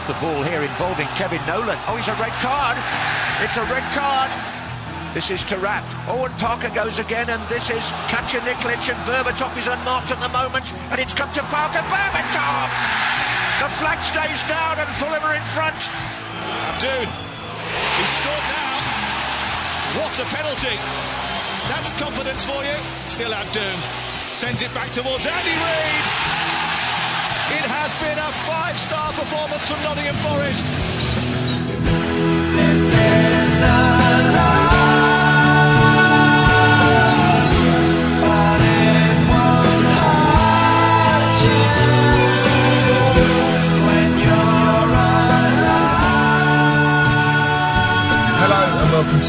Off the ball here involving Kevin Nolan. Oh, it's a red card. It's a red card. This is Taarabt. Owen Parker goes again, and this is Kacaniklic, and Berbatov is unmarked at the moment, and it's come to Parker. Berbatov! The flag stays down, and Fulham are in front. Abdoun. He's scored now. What a penalty. That's confidence for you. Still Abdoun. Sends it back towards Andy Reid. Has been a five-star performance from Nottingham Forest.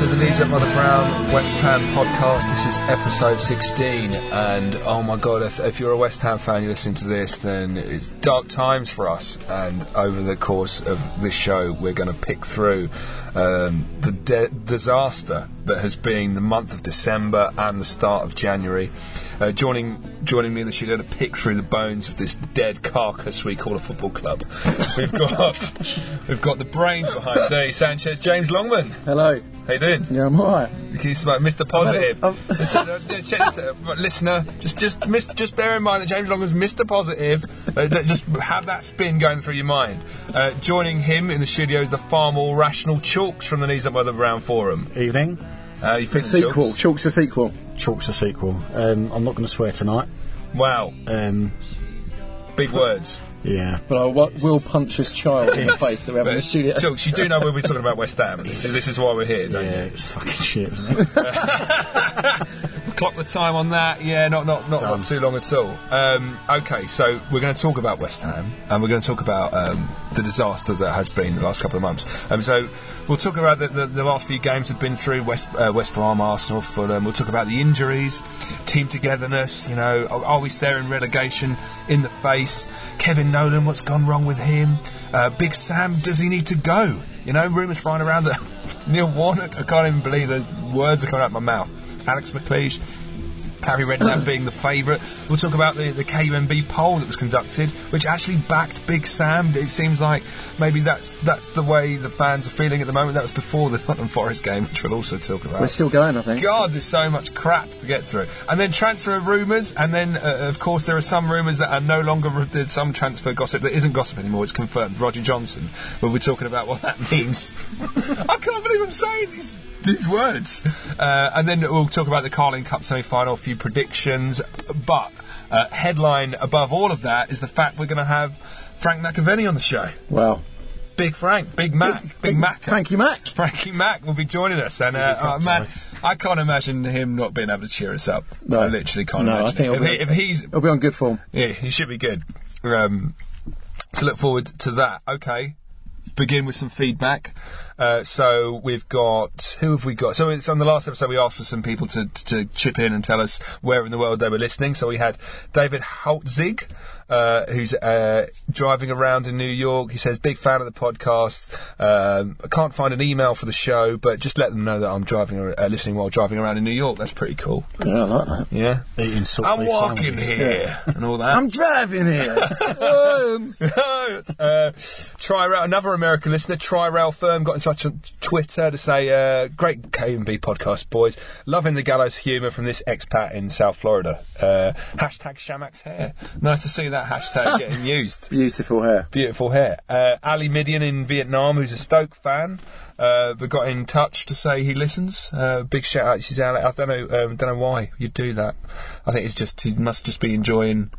To the Knees Up Mother Brown West Ham podcast. This is episode 16, and oh my god, if, if you're a West Ham fan, you're listening to this, then it's dark times for us. And over the course of this show, we're going to pick through um, the de- disaster that has been the month of December and the start of January. Uh, joining joining me in the studio to pick through the bones of this dead carcass we call a football club. We've got we've got the brains behind Dave Sanchez, James Longman. Hello. How you doing? Yeah, I'm alright. Can you smell Mr. Positive? I'm- Listen, uh, yeah, check this out, listener, just just miss, just bear in mind that James Long is Mr. Positive. Uh, just have that spin going through your mind. Uh, joining him in the studio is the far more rational Chalks from the Knees Up Mother Brown Forum. Evening. Uh, you The sequel. Chalks? Chalk's a sequel. Chalk's a sequel. Um, I'm not going to swear tonight. Wow, Um, big words. Yeah. But I wa- will punch this child in the face that we have in the studio. Chalks, you do know we'll be talking about West Ham. This is, this is why we're here, don't Yeah, you? it's fucking shit, isn't it? Clock the time on that. Yeah, not not not, not too long at all. Um, okay, so we're going to talk about West Ham, and we're going to talk about um, the disaster that has been the last couple of months. Um, so we'll talk about the, the, the last few games have been through West uh, West Brom, Arsenal, Fulham. We'll talk about the injuries, team togetherness. You know, are, we staring relegation in the face? Kevin Nolan, what's gone wrong with him? Uh, Big Sam, does he need to go? You know, rumours flying around that Neil Warnock. I can't even believe the words are coming out of my mouth. Alex McLeish. Harry Redknapp being the favourite. We'll talk about the, the KUMB poll that was conducted, which actually backed Big Sam. It seems like maybe that's that's the way the fans are feeling at the moment. That was before the Nottingham Forest game, which we'll also talk about. We're still going, I think. God, there's so much crap to get through. And then transfer rumours, and then, uh, of course, there are some rumours that are no longer, there's some transfer gossip that isn't gossip anymore, it's confirmed. Roger Johnson, but we're talking about what that means. I can't believe I'm saying these, these words. Uh, and then we'll talk about the Carling Cup semi final, a few predictions, but uh, headline above all of that is the fact we're going to have Frank McAvenny on the show. Wow. Big Frank, Big Mac, Big, Mac. Thank you, Mac. Frankie Mack will be joining us, and uh, oh, man, I can't imagine him not being able to cheer us up. No. I literally can't No, I imagine. think if, it'll he, be- if he's, It'll be on good form. yeah, he should be good. Um, so look forward to that. Okay, begin with some feedback. Uh, so we've got who have we got? So it's on the last episode we asked for some people to, to chip in and tell us where in the world they were listening. So we had David Haltzig, uh, who's uh, driving around in New York. He says big fan of the podcast. Um, I can't find an email for the show, but just let them know that I'm driving, ar- uh, listening while driving around in New York. That's pretty cool. Yeah, I like that. Yeah. Eating salt I'm beef walking sandwiches. here and all that. I'm driving here. uh, Tyrell, another American listener, Try Rail Firm, got in touch on Twitter to say, uh, "Great KMB podcast, boys. Loving the gallows humour from this expat in South Florida." Uh, hashtag Shamak's hair. Nice to see that hashtag getting used. Beautiful hair. Beautiful hair. Uh, Ali Midian in Vietnam, who's a Stoke fan, uh, but got in touch to say he listens. Uh, big shout out. She's Ali. I don't know. Um, don't know why you'd do that. I think it's just he must just be enjoying.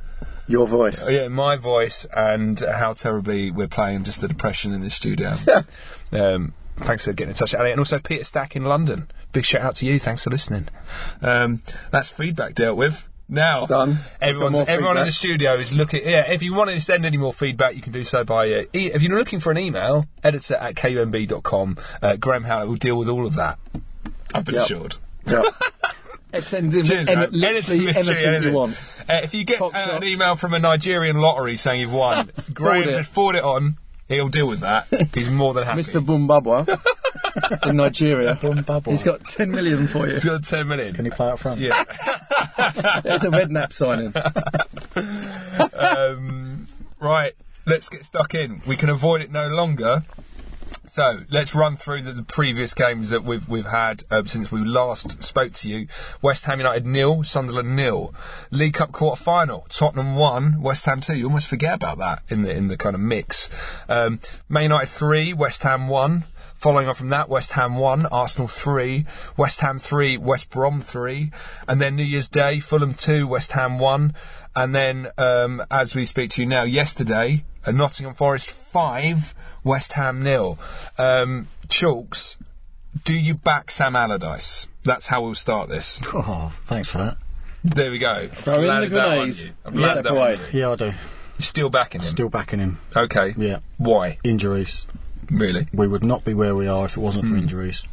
Your voice. Yeah, my voice and how terribly we're playing just the depression in this studio. um, thanks for getting in touch, Ali. And also Peter Stack in London. Big shout out to you. Thanks for listening. Um, that's feedback dealt with. Now, Done. Everyone's, Got more everyone in the studio is looking. Yeah, if you want to send any more feedback, you can do so by. Uh, e- if you're looking for an email, editor at kumb.com. Uh, Graham Howlett will deal with all of that. I've been Yep. assured. Yeah. Send him Cheers, any, literally Anything, anything, anything. you want. Uh, if you get uh, an email from a Nigerian lottery saying you've won, Graham it. just forward it on. He'll deal with that. He's more than happy. Mr. Bumbabwa in Nigeria. Bumbabwa. He's got 10 million for you. He's got 10 million. Can you play up front? Yeah. There's a red Redknapp signing. um, right. let's get stuck in. We can avoid it no longer. So let's run through the, the previous games that we've we've had um, since we last spoke to you. West Ham United nil, Sunderland nil. League Cup quarter final, Tottenham one, West Ham two. You almost forget about that in the in the kind of mix. Um, Man United three, West Ham one. Following on from that, West Ham 1, Arsenal 3, West Ham 3, West Brom 3, and then New Year's Day, Fulham 2, West Ham 1, and then um, as we speak to you now, yesterday, uh, Nottingham Forest 5, West Ham nil. Um, Chalks, do you back Sam Allardyce? That's how we'll start this. Oh, thanks for that. There we go. Throw in the that on grenades. I've Yeah. Step that away. you. Yeah, I do. You're still backing him. Still backing him. Okay. Yeah. Why? Injuries. Really? We would not be where we are if it wasn't for injuries.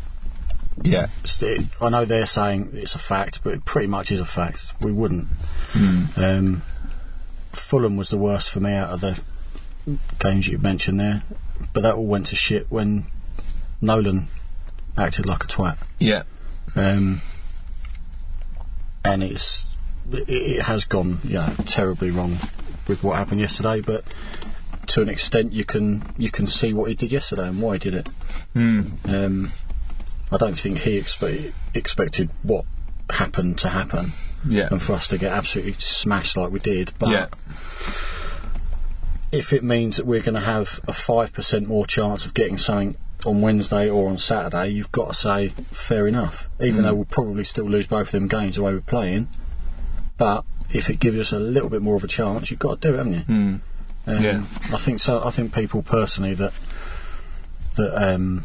Yeah. St- I know they're saying it's a fact, but it pretty much is a fact. We wouldn't. Hmm. Um, Fulham was the worst for me out of the games you mentioned there, but that all went to shit when Nolan acted like a twat. Yeah. um, and it's it, it has gone you know terribly wrong with what happened yesterday. But to an extent, you can you can see what he did yesterday and why he did it. Um, I don't think he expe- expected what happened to happen Yeah. and for us to get absolutely smashed like we did. But Yeah. If it means that we're going to have a five percent more chance of getting something on Wednesday or on Saturday, you've got to say fair enough. Even though we'll probably still lose both of them games the way we're playing, but if it gives us a little bit more of a chance, you've got to do it, haven't you? Um, Yeah. I think so. I think people personally that that um,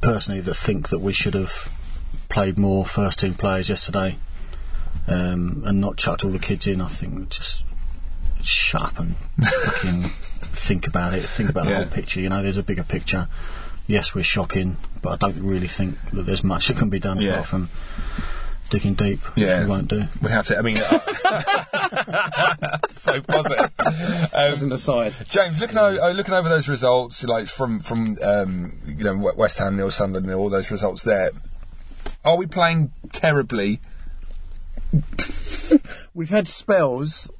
personally that think that we should have played more first team players yesterday um, and not chucked all the kids in. I think just shut up and fucking think about it. Think about Yeah. the whole picture. You know, there's a bigger picture. Yes, we're shocking, but I don't really think that there's much that can be done Yeah. apart from digging deep, Yeah. which we won't do. We have to. I mean, so positive. As an aside. James, looking over, uh, looking over those results, like from from um, you know West Ham nil, Sunderland nil, all those results there. Are we playing terribly? We've had spells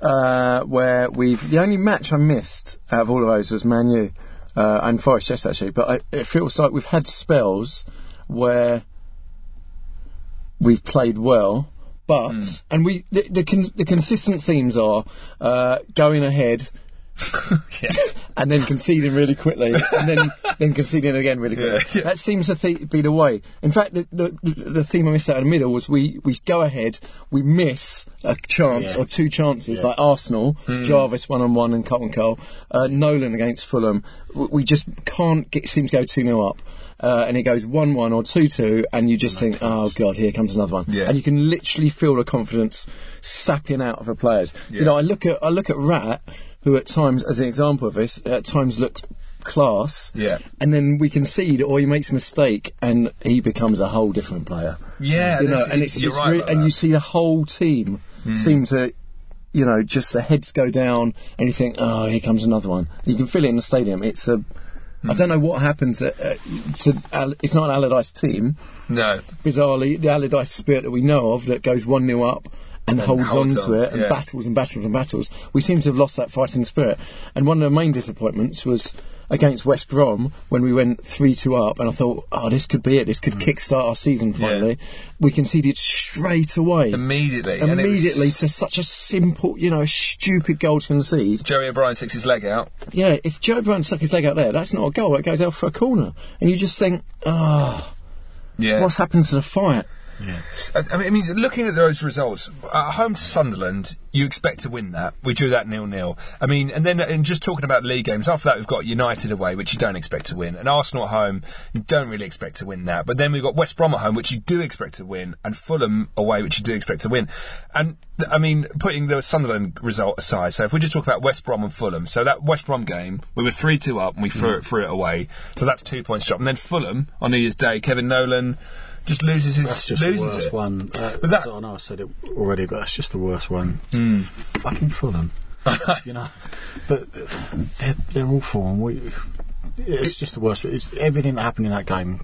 uh, where we've. The only match I missed out of all of those was Man U uh, and Forest, yes, actually. But I, it feels like we've had spells where we've played well, but and we the the, con- the consistent themes are uh, going ahead. and then conceding really quickly, and then then conceding again really quickly. That seems to th- be the way. In fact, the, the, the theme I missed out in the middle was we, we go ahead, we miss a chance Yeah. or two chances, like Arsenal, Jarvis one on one and Carlton Cole, uh, Nolan against Fulham. We just can't get, seem to go 2 0 up. Uh, and it goes 1 1 or 2 2, and you just think, oh god, here comes another one. Yeah. And you can literally feel the confidence sapping out of the players. Yeah. You know, I look at I look at Rat, who at times, as an example of this, at times looks class. Yeah. And then we concede, or he makes a mistake, and he becomes a whole different player. Yeah, You know, and it's, it's right re- and you see the whole team seem to. You know, just the heads go down, and you think, "Oh, here comes another one." You can feel it in the stadium. It's a, I don't know what happens at, uh, to. Al- it's not an Allardyce team, No. bizarrely, the Allardyce spirit that we know of that goes 1 0 up and, holds, holds on to it and yeah. battles and battles and battles. We seem to have lost that fighting spirit. And one of the main disappointments was against West Brom when we went 3 2 up, and I thought, oh, this could be it. This could Mm. kickstart our season finally. We conceded straight away. Immediately. it was- Immediately to such a simple, you know, stupid goal to concede. Joey O'Brien sticks his leg out. Yeah, if Joe O'Brien stuck his leg out there, that's not a goal. It goes out for a corner. And you just think, oh, Yeah. what's happened to the fight? I I mean, looking at those results, at home to Sunderland, you expect to win that. We drew that nil-nil. I mean, and then and just talking about league games, after that we've got United away, which you don't expect to win, and Arsenal at home, you don't really expect to win that. But then we've got West Brom at home, which you do expect to win, and Fulham away, which you do expect to win. And I mean, putting the Sunderland result aside, so if we just talk about West Brom and Fulham, so that West Brom game, we were three-two up and we threw it mm. threw it away, so that's two points drop. And then Fulham on New Year's Day, Kevin Nolan. Just loses his That's just the loses worst it. one. Uh, But that- I know I said it already, but that's just the worst one. Fucking Fulham. you know, but they're they're awful, and we. It's just the worst. It's everything that happened in that game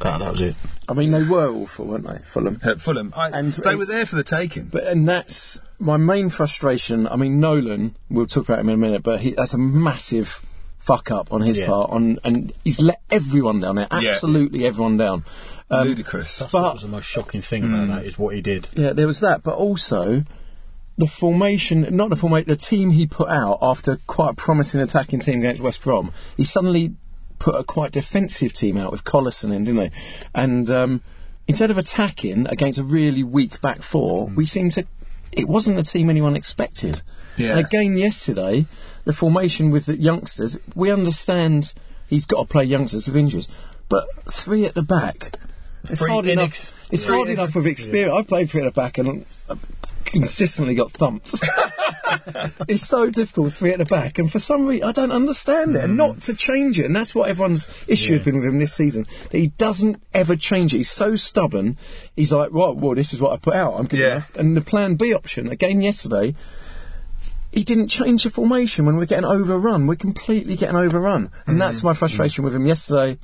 That, that was it. I mean, they were awful, weren't they, Fulham? At Fulham, I, And they were there for the taking. But and that's my main frustration. I mean, Nolan. We'll talk about him in a minute, but he, that's a massive fuck up on his Yeah. part. On and he's let everyone down there. Yeah. Absolutely everyone down. Um, Ludicrous. That's But- what was the most shocking thing about that is what he did. Yeah, there was that, but also the formation, not the formation, the team he put out after quite a promising attacking team against West Brom. He suddenly put a quite defensive team out with Collison in, didn't he? And um, instead of attacking against a really weak back four, we seemed to. It wasn't the team anyone expected. Yeah. And again, yesterday, the formation with the youngsters, we understand he's got to play youngsters with injuries, but three at the back. It's Three hard enough. It's three hard enough with experience. I've played three at the back and I've consistently got thumps. it's so difficult with three at the back, and for some reason I don't understand it. And mm. not to change it, and that's what everyone's issue has been with him this season. That he doesn't ever change it. He's so stubborn. He's like, right, well, this is what I put out. I'm good Yeah. enough. And the Plan B option again yesterday. He didn't change the formation when we're getting overrun. We're completely getting overrun, and that's my frustration with him yesterday.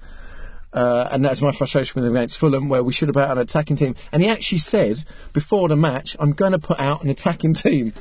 Uh, and that's my frustration with him against Fulham, where we should have put out an attacking team. And he actually said before the match, "I'm going to put out an attacking team."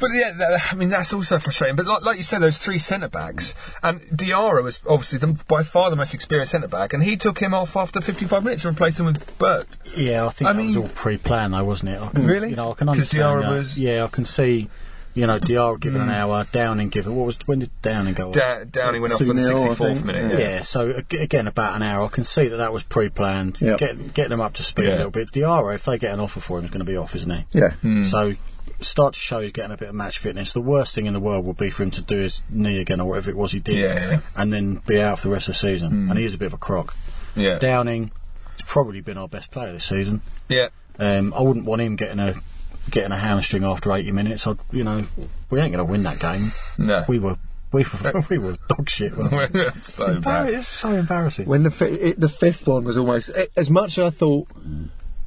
But yeah, I mean that's also frustrating. But like, like you said, those three centre backs, and Diarra was obviously the, by far the most experienced centre back, and he took him off after 55 minutes and replaced him with Burke. Yeah, I think I that was all pre-planned, though, wasn't it? I can, Really? You know, I can 'Cause understand Diarra was- Yeah, I can see. You know, Diarra given an hour, Downing given. What was when did Downing go? off? Da- Downing went off on the 2-0, 64th minute. Yeah, so ag- again about an hour. I can see that that was pre-planned. Yep. Get get them up to speed Yeah. a little bit. Diarra, if they get an offer for him, is going to be off, isn't he? Yeah. Hmm. So start to show he's getting a bit of match fitness. The worst thing in the world would be for him to do his knee again or whatever it was he did, Yeah, yeah. and then be out for the rest of the season. Hmm. And he is a bit of a crock. Yeah, Downing has probably been our best player this season. yeah. Um, I wouldn't want him getting a getting a hamstring after 80 minutes. I'd, you know, we ain't going to win that game. No. We were we were, we were dog shit. weren't we? so Embarrass- bad. It's so embarrassing. When the fi- it, the fifth one was almost eh, as much as I thought,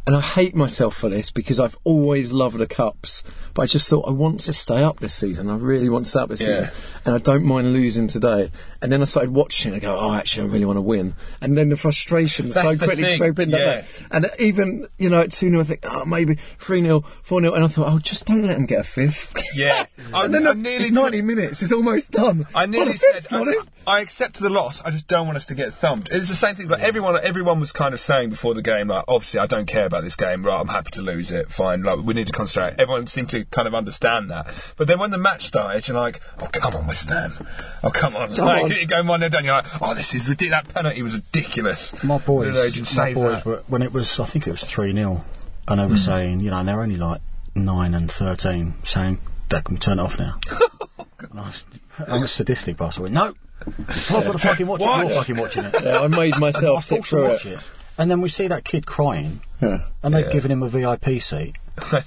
and I hate myself for this because I've always loved the cups, but I just thought I want to stay up this season. I really want to stay up this Yeah. season, and I don't mind losing today. And then I started watching and I go, oh, actually, I really want to win. And then the frustration That's so the quickly crept in yeah. And even you know at two 0 I think, oh, maybe three 0 four 0 and I thought, oh, just don't let them get a fifth. Yeah, I, and then I nearly it's ninety took- minutes. It's almost done. I nearly said I. I accept the loss. I just don't want us to get thumped. It's the same thing. But everyone, everyone was kind of saying before the game, like, obviously, I don't care about this game. Right, I'm happy to lose it. Fine. Like, we need to concentrate. Everyone seemed to kind of understand that. But then when the match started, you're like, oh come on, West Ham. Oh come on. Come like, on. You go one nil down. You're like, oh, this is ridiculous. That penalty was ridiculous. My boys, You know, just my boys that. were, when it was, I think it was 3 0, and they were hmm. saying, you know, and they're only like 9 and 13, saying, Dad, can we turn it off now? and I was, I was sadistic, bastard. I went, no, I've got to fucking watch it, you're fucking watching it. Yeah, I made myself sit through watch it. it. And then we see that kid crying, Yeah. and they've given him a VIP seat.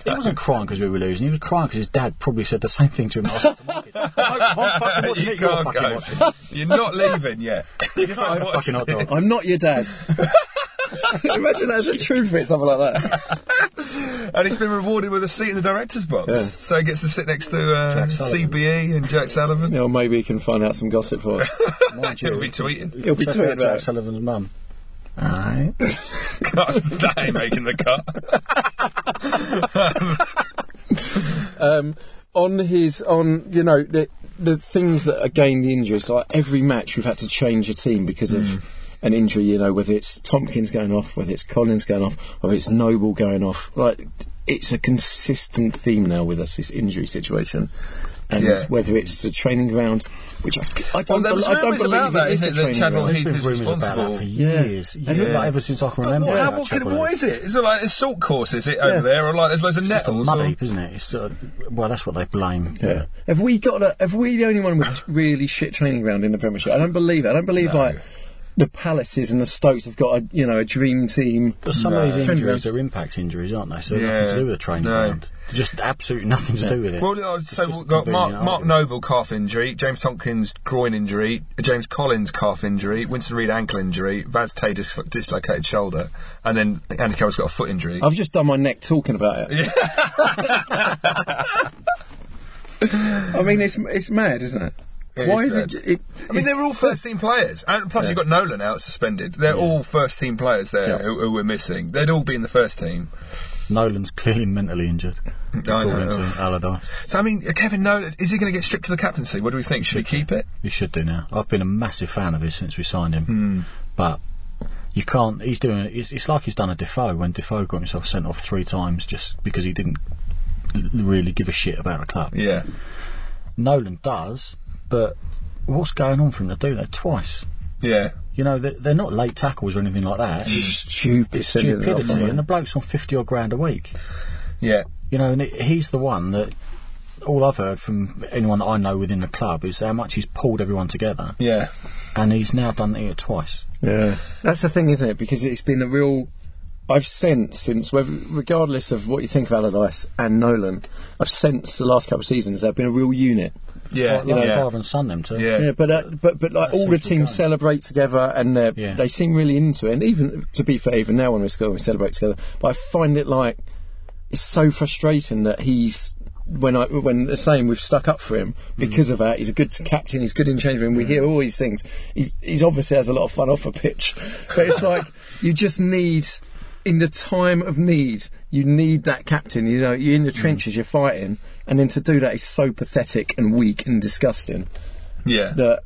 he wasn't crying because we were losing. He was crying because his dad probably said the same thing to him. last night to Marcus. no, I'm fucking watching you it. You're can't fucking go. watching it. You're not leaving yet. You I'm can't watch fucking hot this. dogs. I'm not your dad. Imagine that's a truth of it, something like that. And he's been rewarded with a seat in the director's box. Yeah. So he gets to sit next to uh, CBE and Jack Sullivan. You know, maybe he can find out some gossip for us. Mind He'll you, be tweeting. He'll be tweeting about Jack. Sullivan's mum. Aye. God, that ain't making the cut. um, on his on you know the the things that are gained the injuries like every match we've had to change a team because of an injury you know whether it's Tomkins going off whether it's Collins going off whether it's Noble going off. Like it's a consistent theme now with us this injury situation and Yeah. whether it's the training ground which I, I don't, there was I don't believe about that, it is isn't it, that training Chadwell. Heath There's is been about responsible. that for Yeah. years. And Yeah. Like ever since I can remember. What, how, about what, can, Chadwell what Heath. is it? Is it like a salt course? Is it Yeah. over there, or like there's loads of It's just a nettles? mud or- heap, isn't it? It's, uh, well, that's what they blame. Yeah. Have we got a, have we the only one with really shit training ground in the Premiership? I don't believe it. I don't believe No. like the Palaces and the Stokes have got a you know a dream team. But some No. of these injuries are impact injuries, aren't they? So Yeah. nothing to do with the training No. ground. Just absolutely nothing to do with it. Well, uh, so just we've got Mark, Mark Noble calf injury, James Tomkins groin injury, James Collins calf injury, Winston Reid ankle injury, Vaz Tê dis- dislocated shoulder, and then Andy Carroll's got a foot injury. I've just done my neck talking about it. I mean, it's it's mad, isn't it? It Why is is it? it I mean, they're all first team players, and plus you've got Nolan out suspended. They're all first team players there Yeah. who, who we're missing. They'd all be in the first team. Nolan's clearly mentally injured. I according know. to Allardyce. So I mean, Kevin Nolan is he going to get stripped to the captaincy? What do we think? Should he keep it? He should do now. I've been a massive fan of his since we signed him, Hmm. but you can't. He's doing. It's, it's like he's done a Defoe when Defoe got himself sent off three times just because he didn't l- really give a shit about the club. Yeah, Nolan does, but what's going on for him to do that twice? yeah. You know, they're, they're not late tackles or anything like that. Stupid. sending it off, stupidity, and the bloke's on fifty odd grand a week. Yeah, You know, and it, he's the one that. All I've heard from anyone that I know within the club is how much he's pulled everyone together, yeah, and he's now done it twice. Yeah, that's the thing, isn't it? Because it's been a real. I've sensed since, regardless of what you think of Allardyce and Nolan, I've sensed the last couple of seasons they've been a real unit. Yeah, Like, like yeah. father and son, them two. Yeah. Yeah, but uh, but but like That all the teams go. celebrate together, and they're- Yeah. they seem really into it. And even to be fair, even now when we score, we celebrate together. But I find it like it's so frustrating that he's when I when the same we've stuck up for him because of that. He's a good captain. He's good in change room. We hear all these things. He, he's obviously has a lot of fun off a pitch, but it's like you just need. In the time of need, you need that captain. You know, you're in the trenches, you're fighting, and then to do that is so pathetic and weak and disgusting yeah. that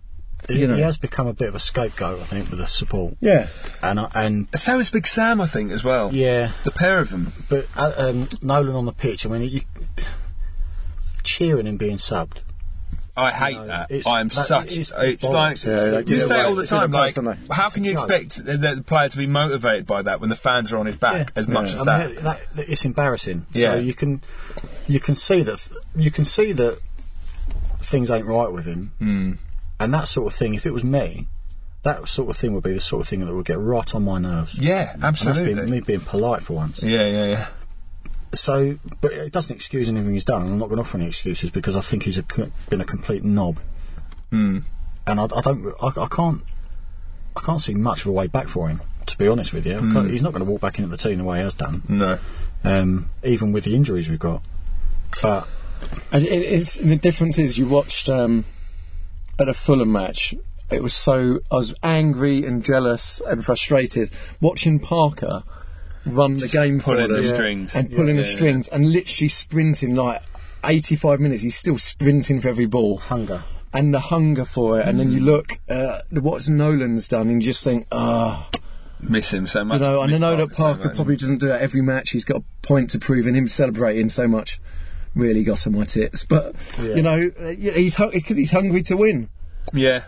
He, you know. he has become a bit of a scapegoat, I think, with the support. Yeah. And I- and So is Big Sam, I think, as well. yeah, the pair of them. but uh, um, Nolan on the pitch. I mean, you, cheering him being subbed. I hate No, that. it's- I'm that- such. it's It's, bollocks. like Yeah, they you it say it all the It's in the time. Like, past, don't how can you expect the, the player to be motivated by that when the fans are on his back as much as I that? mean, that, that- It's embarrassing. Yeah. So you can you can see that you can see that things ain't right with him, Hmm. and that sort of thing. If it was me, that sort of thing would be the sort of thing that would get right on my nerves. yeah, And that's absolutely. being, me being polite for once. Yeah, yeah, yeah. So, but it doesn't excuse anything he's done. I'm not going to offer any excuses because I think he's a, been a complete knob. Hmm. And I, I don't, I, I can't, I can't see much of a way back for him. To be honest with you, I Hmm. he's not going to walk back into the team the way he has done, No. um, even with the injuries we've got. But And it, it's the difference is you watched um, at a Fulham match. It was so I was angry and jealous and frustrated watching Parker run the game for pulling them the strings. and pulling Yeah, the yeah, strings and literally sprinting like 85 minutes. He's still sprinting for every ball hunger. and the hunger for it. And then you look at what Nolan's done and you just think, ah. Miss him so much. You much. know, and I miss know that Parker much. probably doesn't do that every match. He's got a point to prove, and him celebrating so much really got on my tits. But you know, uh, he's because he's hungry to win, Yeah.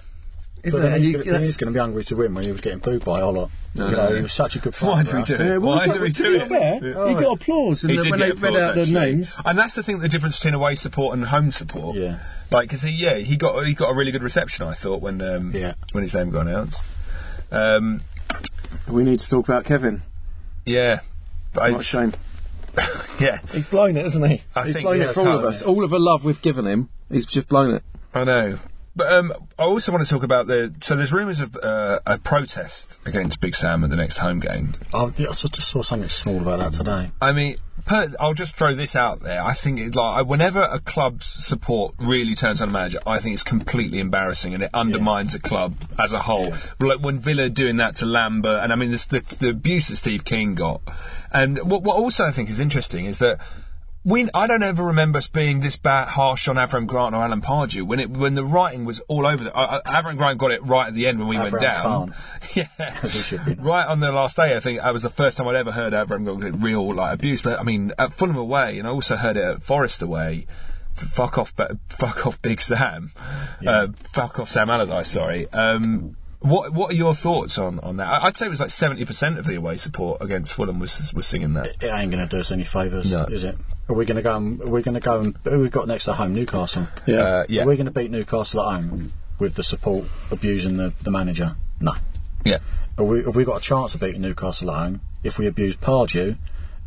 isn't But it? then And he's you, gonna- that's- going to be hungry to win when he was getting booed by a lot. No, you know, no. he was such a good player. Why do we do it? yeah, well, Why he do got, we to do be it? fair, Yeah. he got applause in He the, when they read out the actually. names. and that's the thing. The difference between away support and home support. Yeah. like because he, yeah, he got he got a really good reception. I thought when um, Yeah. when his name got announced. Um, We need to talk about Kevin. yeah, but What a shame. yeah, He's blown it, hasn't he? I he's think- blown yeah, it for all of us. All of the love we've given him, he's just blown it. I know. But um, I also want to talk about the. So there's rumours of uh, a protest against Big Sam at the next home game. I just saw something small about that today. I mean, per, I'll just throw this out there. I think it, like whenever a club's support really turns on a manager, I think it's completely embarrassing and it undermines the club as a whole. Like when Villa doing that to Lambert, and I mean this, the the abuse that Steve Kean got. And what, what also I think is interesting is that. We, I don't ever remember us being this bad, harsh on Avram Grant or Alan Pardew when it when the writing was all over. The, uh, Avram Grant got it right at the end when we went Avram down. Yeah, As he should be. right on the last day. I think that was the first time I'd ever heard Avram Grant get real like abuse. But I mean, at Fulham away, and I also heard it at Forest away. Fuck off, fuck off, Big Sam. Uh, fuck off, Sam Allardyce. Sorry. Um, what What are your thoughts on, on that? I- I'd say it was like seventy percent of the away support against Fulham was was singing that. It ain't going to do us any favours, No. is it? Are we going to go? And, are we going to go and who we got next to home? Newcastle. Uh, yeah, Are we going to beat Newcastle at home with the support abusing the, the manager? No. yeah, Have we, have we got a chance of beating Newcastle at home if we abuse Pardew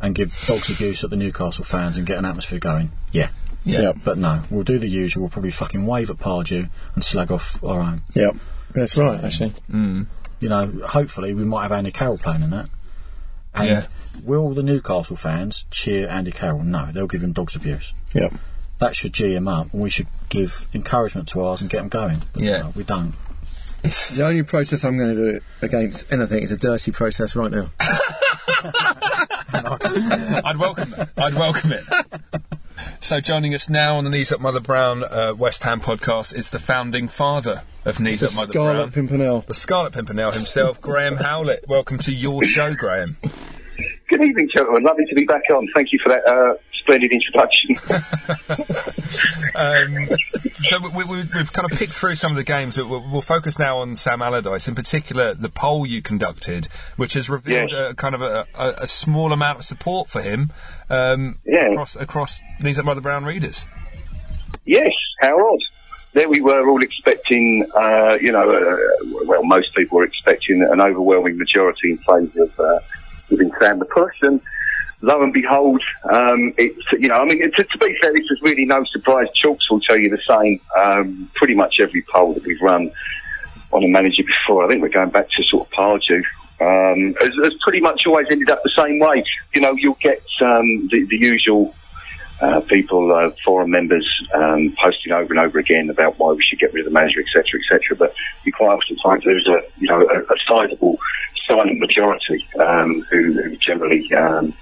and give dogs abuse at the Newcastle fans and get an atmosphere going? Yeah. yeah. Yep. But no, we'll do the usual. We'll probably fucking wave at Pardew and slag off our own. Yep, that's right. Actually, mm. You know, hopefully we might have Andy Carroll playing in that. And Yeah. will the Newcastle fans cheer Andy Carroll? No, they'll give him dogs abuse. yep. that should G him up, and we should give encouragement to ours and get them going. But, Yeah. no, we don't. The only process I'm going to do against anything is a dirty process right now. I'd welcome it. I'd welcome it. So, joining us now on the Knees Up Mother Brown uh, West Ham podcast is the founding father of Knees It's Up Mother Scarlet Brown, Pimpernel. the Scarlet Pimpernel himself, Graham Howlett. Welcome to your show, Graham. Good evening, gentlemen. Lovely to be back on. Thank you for that uh, splendid introduction. Um, so we, we, we've kind of picked through some of the games. We'll, we'll focus now on Sam Allardyce, in particular the poll you conducted, which has revealed Yes. a kind of a, a, a small amount of support for him um, Yeah. across across Up Mother Brown readers. yes, how odd. There we were all expecting, uh, you know, uh, well, most people were expecting an overwhelming majority in favour of uh, giving Sam the push, and lo and behold, um, it's, you know, I mean, to, to be fair, this is really no surprise. Chalks will tell you the same. Um, pretty much every poll that we've run on a manager before, I think we're going back to sort of Pardew, um, has, has pretty much always ended up the same way. You know, you'll get um, the, the usual uh, people, uh, forum members, um, posting over and over again about why we should get rid of the manager, etc., etc. But you quite often find there's a, you know, a, a sizable silent majority um, who, who generally um,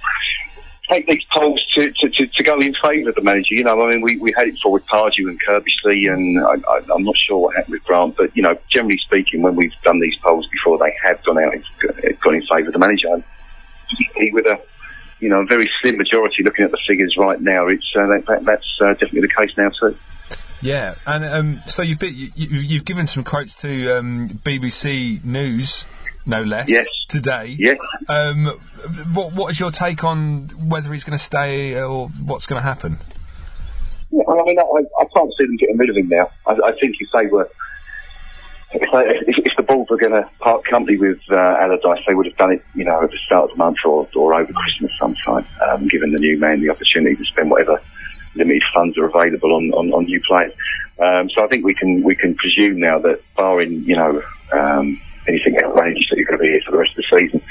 take these polls to, to, to, to go in favour of the manager. You know, I mean, we, we had it before with Pardew and Curbishley, and I, I'm not sure what happened with Grant, but, you know, generally speaking, when we've done these polls before, they have gone out and gone in favour of the manager. And with a you know, a very slim majority looking at the figures right now. It's uh, that, that, that's uh, definitely the case now too. Yeah, and um, so you've, been, you, you've given some quotes to um, BBC News, no less, Yes. today. Yes. Um, what, what is your take on whether he's going to stay or what's going to happen? Yeah, I mean, I, I can't see them getting rid of him now. I, I think if they were, if, they, if, if the Bulls were going to part company with uh, Allardyce, they would have done it, you know, at the start of the month or, or over Christmas sometime, um, giving the new man the opportunity to spend whatever limited funds are available on, on, on new players. Um, so I think we can we can presume now that, barring you know um, anything outrageous, that you're going to be here for the rest of the season.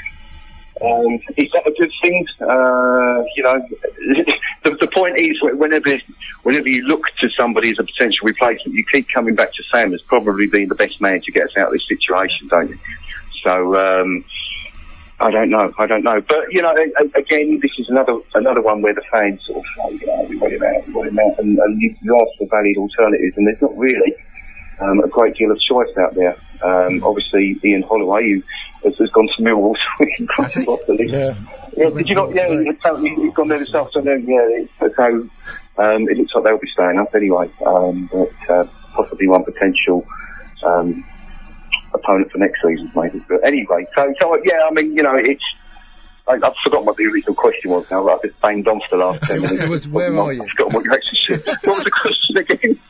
Um, is that a good thing? Uh, you know, the, the point is, whenever whenever you look to somebody as a potential replacement, you keep coming back to Sam as probably being the best man to get us out of this situation, don't you? So um, I don't know, I don't know, but you know, again, this is another another one where the fans sort of say, you know, we want him out, we want him out, and, and you, you ask for valid alternatives, and there's not really um, a great deal of choice out there. Um, obviously, Ian Holloway, who has, has gone to Millwall, so we can cross Has him he? off the list. Yeah. Yeah, did you not? Yeah, he's gone there this afternoon. Yeah, it- so um, it looks like they'll be staying up anyway. Um, but uh, possibly one potential um, opponent for next season, maybe. But anyway, so so yeah, I mean, you know, it's. I, I've forgotten what the original question was now. I've just banged on for the last ten minutes. It was, where are you? I've forgotten what you actually said. What was the question again?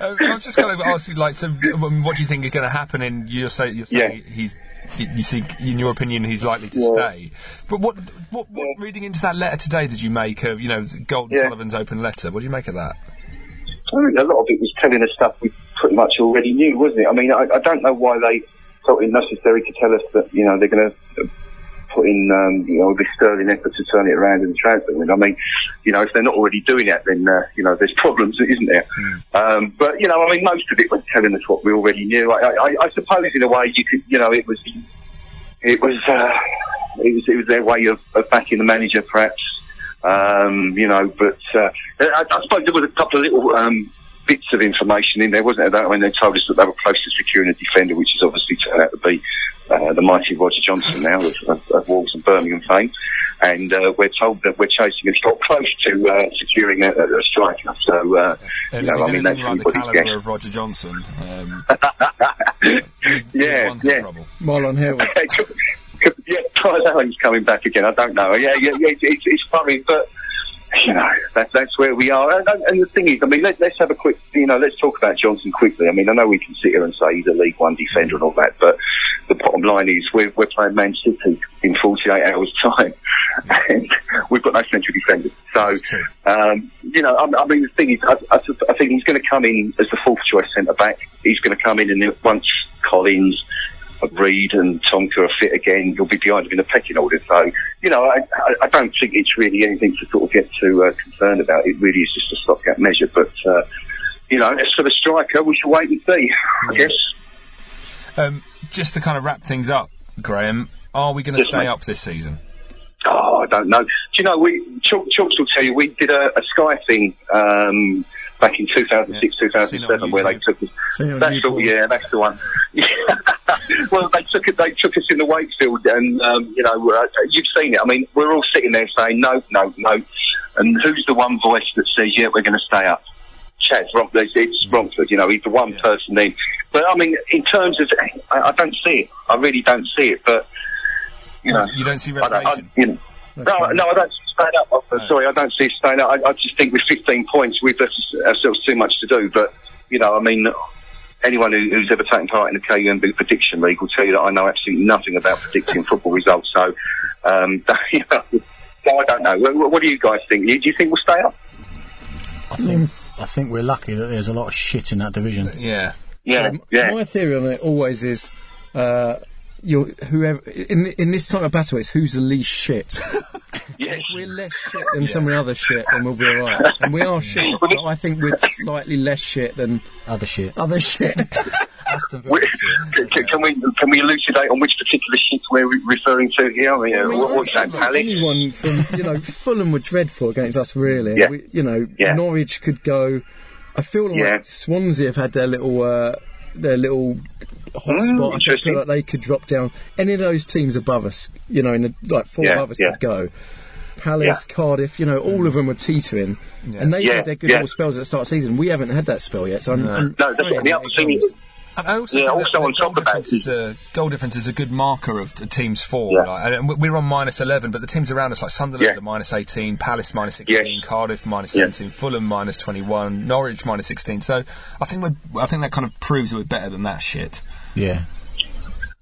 Uh, I was just going to ask you, like, so um, what do you think is going to happen? And you're saying you're saying he's, you, see, in your opinion, he's likely to Yeah. stay. But what, what, what reading into that letter today did you make of, you know, Gold and Yeah. Sullivan's open letter? What do you make of that? I think a lot of it was telling us stuff we pretty much already knew, wasn't it? I mean, I, I don't know why they felt it necessary to tell us that, you know, they're going to put in, um, you know, this sterling effort to turn it around in the transfer window. I mean, you know, if they're not already doing that, then, uh, you know, there's problems, isn't there? Um, but, you know, I mean, most of it was telling us what we already knew. I, I, I suppose, in a way, you could, you know, it was, it was, uh, it was, it was their way of, of backing the manager, perhaps. Um, you know, but uh, I, I suppose there was a couple of little um, bits of information in there, wasn't there? That when they told us that they were close to securing a defender, which has obviously turned out to be uh, the mighty Roger Johnson now of, of, of Wolves and Birmingham fame, and uh, we're told that we're chasing a stop close to uh, securing a, a striker. So, uh, And you know, he's I mean, that's anything like the caliber guess. of Roger Johnson, um, Yeah, one's in yeah. trouble. Marlon Hill. yeah, Clive Allen's coming back again. I don't know. Yeah, yeah, yeah. It's, it's, it's funny, but you know, that, that's where we are. And, and, the thing is, I mean, let, let's have a quick, you know, let's talk about Johnson quickly. I mean, I know we can sit here and say he's a League One defender and all that, but the bottom line is we're, we're playing Man City in 48 hours' time, and we've got no central defenders. So, um, you know, I, I mean, the thing is, I, I, I think he's going to come in as the fourth choice centre back. He's going to come in and once Collins, Reid and Tonka are fit again, you'll be behind them in the pecking order. So, you know, I, I, I don't think it's really anything to sort of get too uh, concerned about. It really is just a stopgap measure. But, uh, you know, as for the striker, we shall wait and see, I guess. Um, just to kind of wrap things up, Graham, are we going to Yes, stay mate. up this season? Oh, I don't know. Do you know, we Chalks will tell you, we did a, a Sky thing um, back in 2006, Yeah. Seen it on 2007, where they took us. Seen it on That's all, yeah, that's the one. well, they took it. They took us in the Wakefield, and um, you know, uh, you've seen it. I mean, we're all sitting there saying no, no, no, and who's the one voice that says, yeah, we're going to stay up? Chaz Romford, it's Romford, you know, he's the one person then. But I mean, in terms of, I, I don't see it. I really don't see it. But you know, You don't see I don't, I, you know, no, no, I don't stay up. I'm sorry, I don't see it staying up. I, I just think with 15 points, we've left ourselves too much to do. But you know, I mean, anyone who, who's ever taken part in the KUMB prediction league will tell you that I know absolutely nothing about predicting football results. So, um, you know, so I don't know. What, what do you guys think? Do you think we'll stay up? I think I think we're lucky that there's a lot of shit in that division. Yeah. Yeah, Um, yeah. My theory on it always is, uh, you're, whoever in in this type of battle, it's who's the least shit. yes. if we're less shit than some of the other shit, then we'll be alright. And we are shit, but I think we're slightly less shit than Other shit. other shit. Aston Villa. We- Can, can we can we elucidate on which particular shit we're referring to here? I mean, uh, I mean, what, what's that, like Alex? Anyone from you know Fulham were dreadful against us. Really, Yeah. we, you know Yeah. Norwich could go. I feel like Yeah. Swansea have had their little uh, their little hotspot. I Mm, think interesting. feel like they could drop down. Any of those teams above us, you know, in the, like four Yeah, above us yeah. could go. Palace, Cardiff, you know, all of them were teetering, and they Yeah, had their good yeah. little spells at the start of the season. We haven't had that spell yet, so I'm, I'm No, that's praying the other thing. Is, And I also Yeah, think also on top goal of that difference is a goal difference is a good marker of the team's form. Yeah. Like, and we- we're on minus eleven, but the teams around us, like Sunderland, Yeah. are minus eighteen, Palace minus sixteen, Yes. Cardiff minus Yeah. seventeen, Fulham minus twenty-one, Norwich minus sixteen. So I think we're, I think that kind of proves that we're better than that shit. Yeah.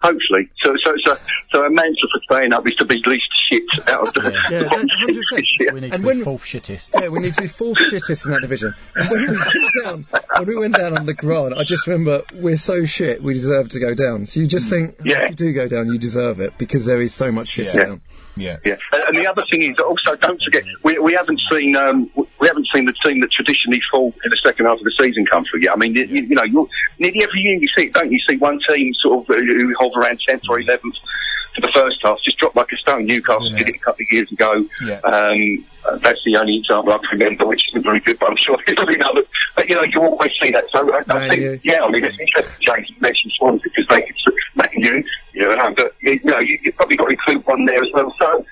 Hopefully, so so so so a mantra for staying up is to be least shit out of the, Yeah, the bottom that's six 100%. this year. We need And to when- be fourth shittest. Yeah, we need to be fourth shittest in that division. And when we went down, when we went down on the grant, I just remember we're so shit, we deserve to go down. So you just think, Yeah. if you do go down, you deserve it because there is so much shit Yeah. down. Yeah. Yeah, and, the other thing is also don't forget we, we haven't seen um, we haven't seen the team that traditionally fall in the second half of the season come through yet. I mean, you, you know, nearly every year you see it, don't you? See one team sort of uh, who hover around tenth or eleventh for the first half, just dropped like a stone. Newcastle Yeah. did it a couple of years ago. Yeah. Um, uh, that's the only example I can remember, which isn't very good, but I'm sure there'll be another. But you know, you always see that. So I, I think, U. yeah, I mean, it's interesting, James, you mentioned Swansea because they could sort of make you, you know, but you know, you, you've probably got to include one there as well. So.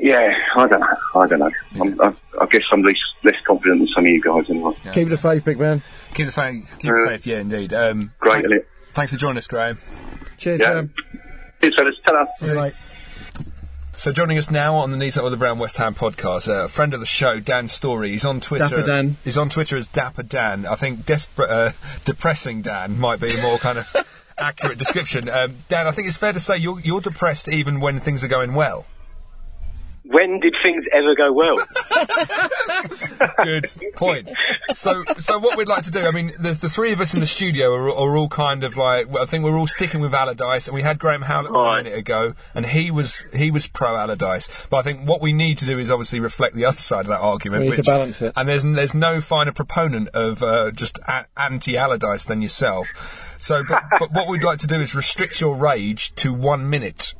Yeah, I don't know. I don't know. I'm, I, I guess I'm less, less confident than some of you guys anyway. Keep the faith, big man. Keep the faith. Keep the Yeah. faith. Yeah, indeed. Um, Great, thank- Thanks for joining us, Graham. Cheers, Yeah. man. Cheers, fellas. Ta-ra. Too late. So joining us now on the Knees Up Mother Brown West Ham podcast, uh, a friend of the show, Dan Story. He's on Twitter. Dapper Dan. He's on Twitter as Dapper Dan. I think desperate, uh, depressing Dan might be a more kind of accurate description. Um, Dan, I think it's fair to say you're, you're depressed even when things are going well. When did things ever go well? Good point. So, so what we'd like to do, I mean, the, the three of us in the studio are, are all kind of like, well, I think we're all sticking with Allardyce, and we had Graham Howlett on a minute ago, and he was he was pro Allardyce. But I think what we need to do is obviously reflect the other side of that argument. We need to balance it. And there's there's no finer proponent of uh, just a- anti Allardyce than yourself. So, but, but what we'd like to do is restrict your rage to one minute.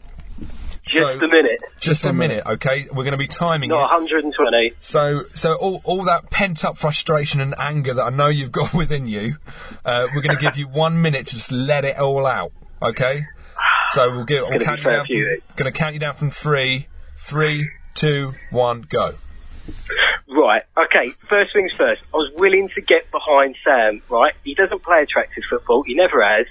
Just So- a minute, Just a minute, okay? We're going to be timing not it. 120. So, so all, all that pent up frustration and anger that I know you've got within you, uh, we're going to give you one minute to just let it all out. Okay? So we'll give. We'll gonna count you down. From, going to count you down from three, three, two, one, go. Right, okay, first things first. I was willing to get behind Sam, right? He doesn't play attractive football, he never has,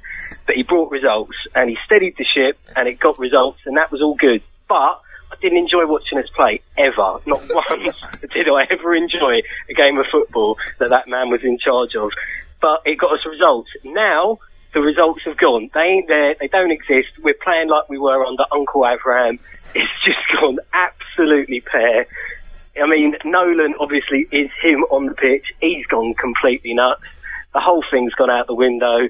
but he brought results and he steadied the ship and it got results and that was all good. But I didn't enjoy watching us play ever. Not once did I ever enjoy a game of football that that man was in charge of. But it got us results. Now, the results have gone. They ain't there. They don't exist. We're playing like we were under Uncle Abraham. It's just gone absolutely pear. I mean, Nolan obviously is him on the pitch. He's gone completely nuts. The whole thing's gone out the window.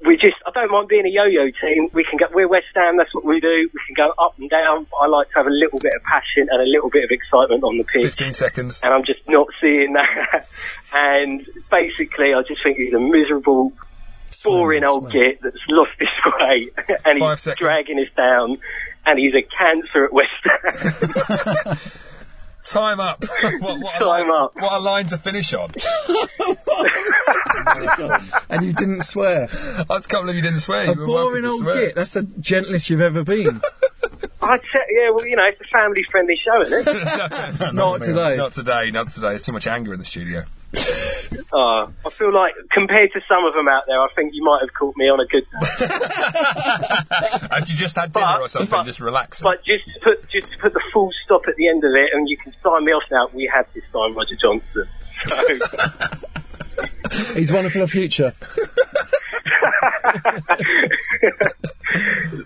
we just, I don't mind being a yo-yo team. We can go, we're West Ham, that's what we do. We can go up and down. I like to have a little bit of passion and a little bit of excitement on the pitch. 15 seconds. And I'm just not seeing that. and basically, I just think he's a miserable, boring old git that's lost his way and Five he's seconds. dragging us down. And he's a cancer at West Ham. Time up. what, what a Time line, up. What a line to finish on. and you didn't swear. I can't believe you didn't swear. A You were boring old swear. git. That's the gentlest you've ever been. I te- yeah, well, you know, it's a family-friendly show, isn't it? Not today. Not today. Not today. There's too much anger in the studio. Uh, I feel like compared to some of them out there, I think you might have caught me on a good day. Had you just had dinner But- or something? but- just relaxing. But just to put just to put the full stop at the end of it, and you can sign me off now. We have to sign Roger Johnson. So, He's one for the future.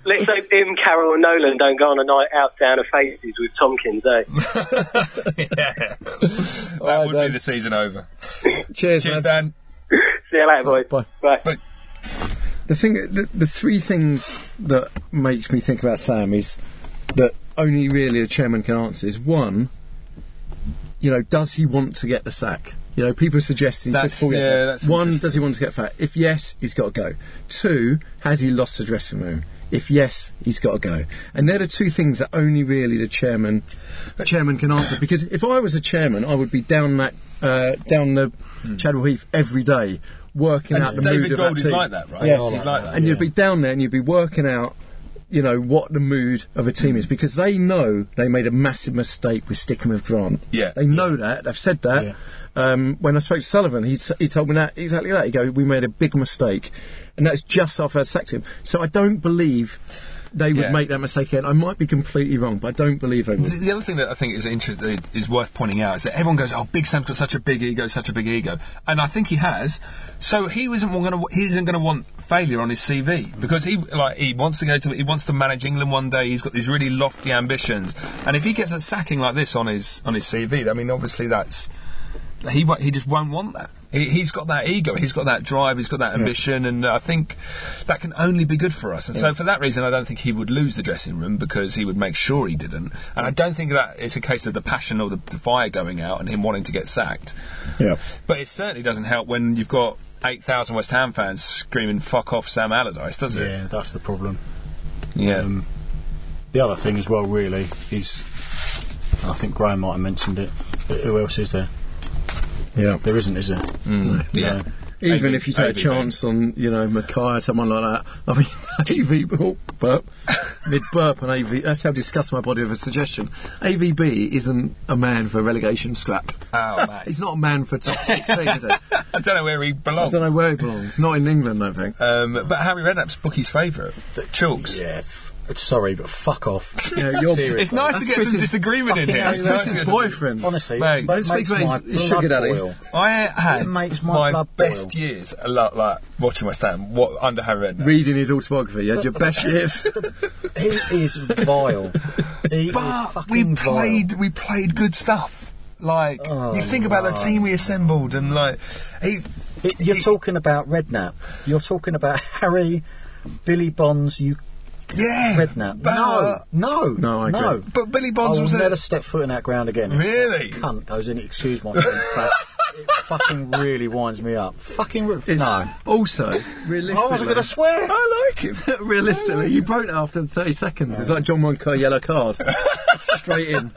let's hope him, Carroll, and Nolan don't go on a night out down of faces with Tomkins, eh? yeah. that right, would Dan. be the season over. Cheers, Cheers, man. Dan. See you later, boys. Bye. Bye. Bye. The thing, the, the three things that makes me think about Sam is that only really a chairman can answer is one, you know, does he want to get the sack? You know, people are suggesting That's- just before we yeah, there. that's one, does he want to get fat? If yes, he's got to go. Two, has he lost the dressing room? If yes, he's got to go. And they're the two things that only really the chairman the chairman can answer. Because if I was a chairman, I would be down that uh, down the Chadwell Heath every day, working And out the David mood of Gold that is team. like that, right? Yeah, He's like that. and you'd be down there and you'd be working out, you know, what the mood of a team is because they know they made a massive mistake with sticking with Grant. Yeah. they know that. They've said that. Yeah. Um, when I spoke to Sullivan, he he told me that exactly that. He go, we made a big mistake, and that's just our first him. So I don't believe they would Yeah. make that mistake again. I might be completely wrong, but I don't believe they would. The, the other thing that I think is interesting is worth pointing out is that everyone goes, "Oh, Big Sam's got such a big ego, such a big ego," and I think he has. So he isn't going to he isn't going to want failure on his CV because he like he wants to go to he wants to manage England one day. He's got these really lofty ambitions, and if he gets a sacking like this on his on his CV, I mean, obviously that's he he just won't want that. He, he's got that ego, he's got that drive, he's got that ambition, and uh, I think that can only be good for us. And so, for that reason, I don't think he would lose the dressing room because he would make sure he didn't. And I don't think that it's a case of the passion or the, the fire going out and him wanting to get sacked. Yeah. But it certainly doesn't help when you've got 8,000 West Ham fans screaming, fuck off Sam Allardyce, does it? Yeah, that's the problem. Yeah. Um, the other thing as well, really, is I think Graham might have mentioned it. but Who else is there? Yeah. There isn't, is there? Mm, yeah. Even AV if you take a AV chance on, you know, Mackay or someone like that, I mean, AV, oh, burp, mid burp and AV, that's how disgust my body with a suggestion. AVB isn't a man for relegation scrap. Oh, mate. He's not a man for top 16, is he? I I don't know where he belongs. don't know where he belongs. Not in England, I think. Um, but Harry Redknapp's bookie's favourite. Chalks. Yeah. F- sorry, but fuck off. Yeah, you're- Seriously. It's nice That's to get some disagreement in here. hell, It's That's Chris's get boyfriend. Honestly, Mate, that don't speak makes about his- my his sugar daddy. boil. I had It makes my my blood boil. best years a lot like watching West Ham what, under Harry Redknapp. Reading his autobiography, you had your best years. He is vile. He but is fucking we vile. played we played good stuff. Like Oh, you think about the team we assembled and like he It- you're he- talking about Redknapp. You're talking about Harry, Billy Bonds. You yeah Redknapp. But, no, no, No, I no. agree. But Billy Bonds I Bonds will was never a, step foot in that ground again. Really? cunt goes in. Excuse my French, but it fucking really winds me up. Fucking re- It's no. Also, realistically. I wasn't going to swear. I like him. realistically, you broke it after 30 seconds. It's like John Moncur yellow card. Straight in.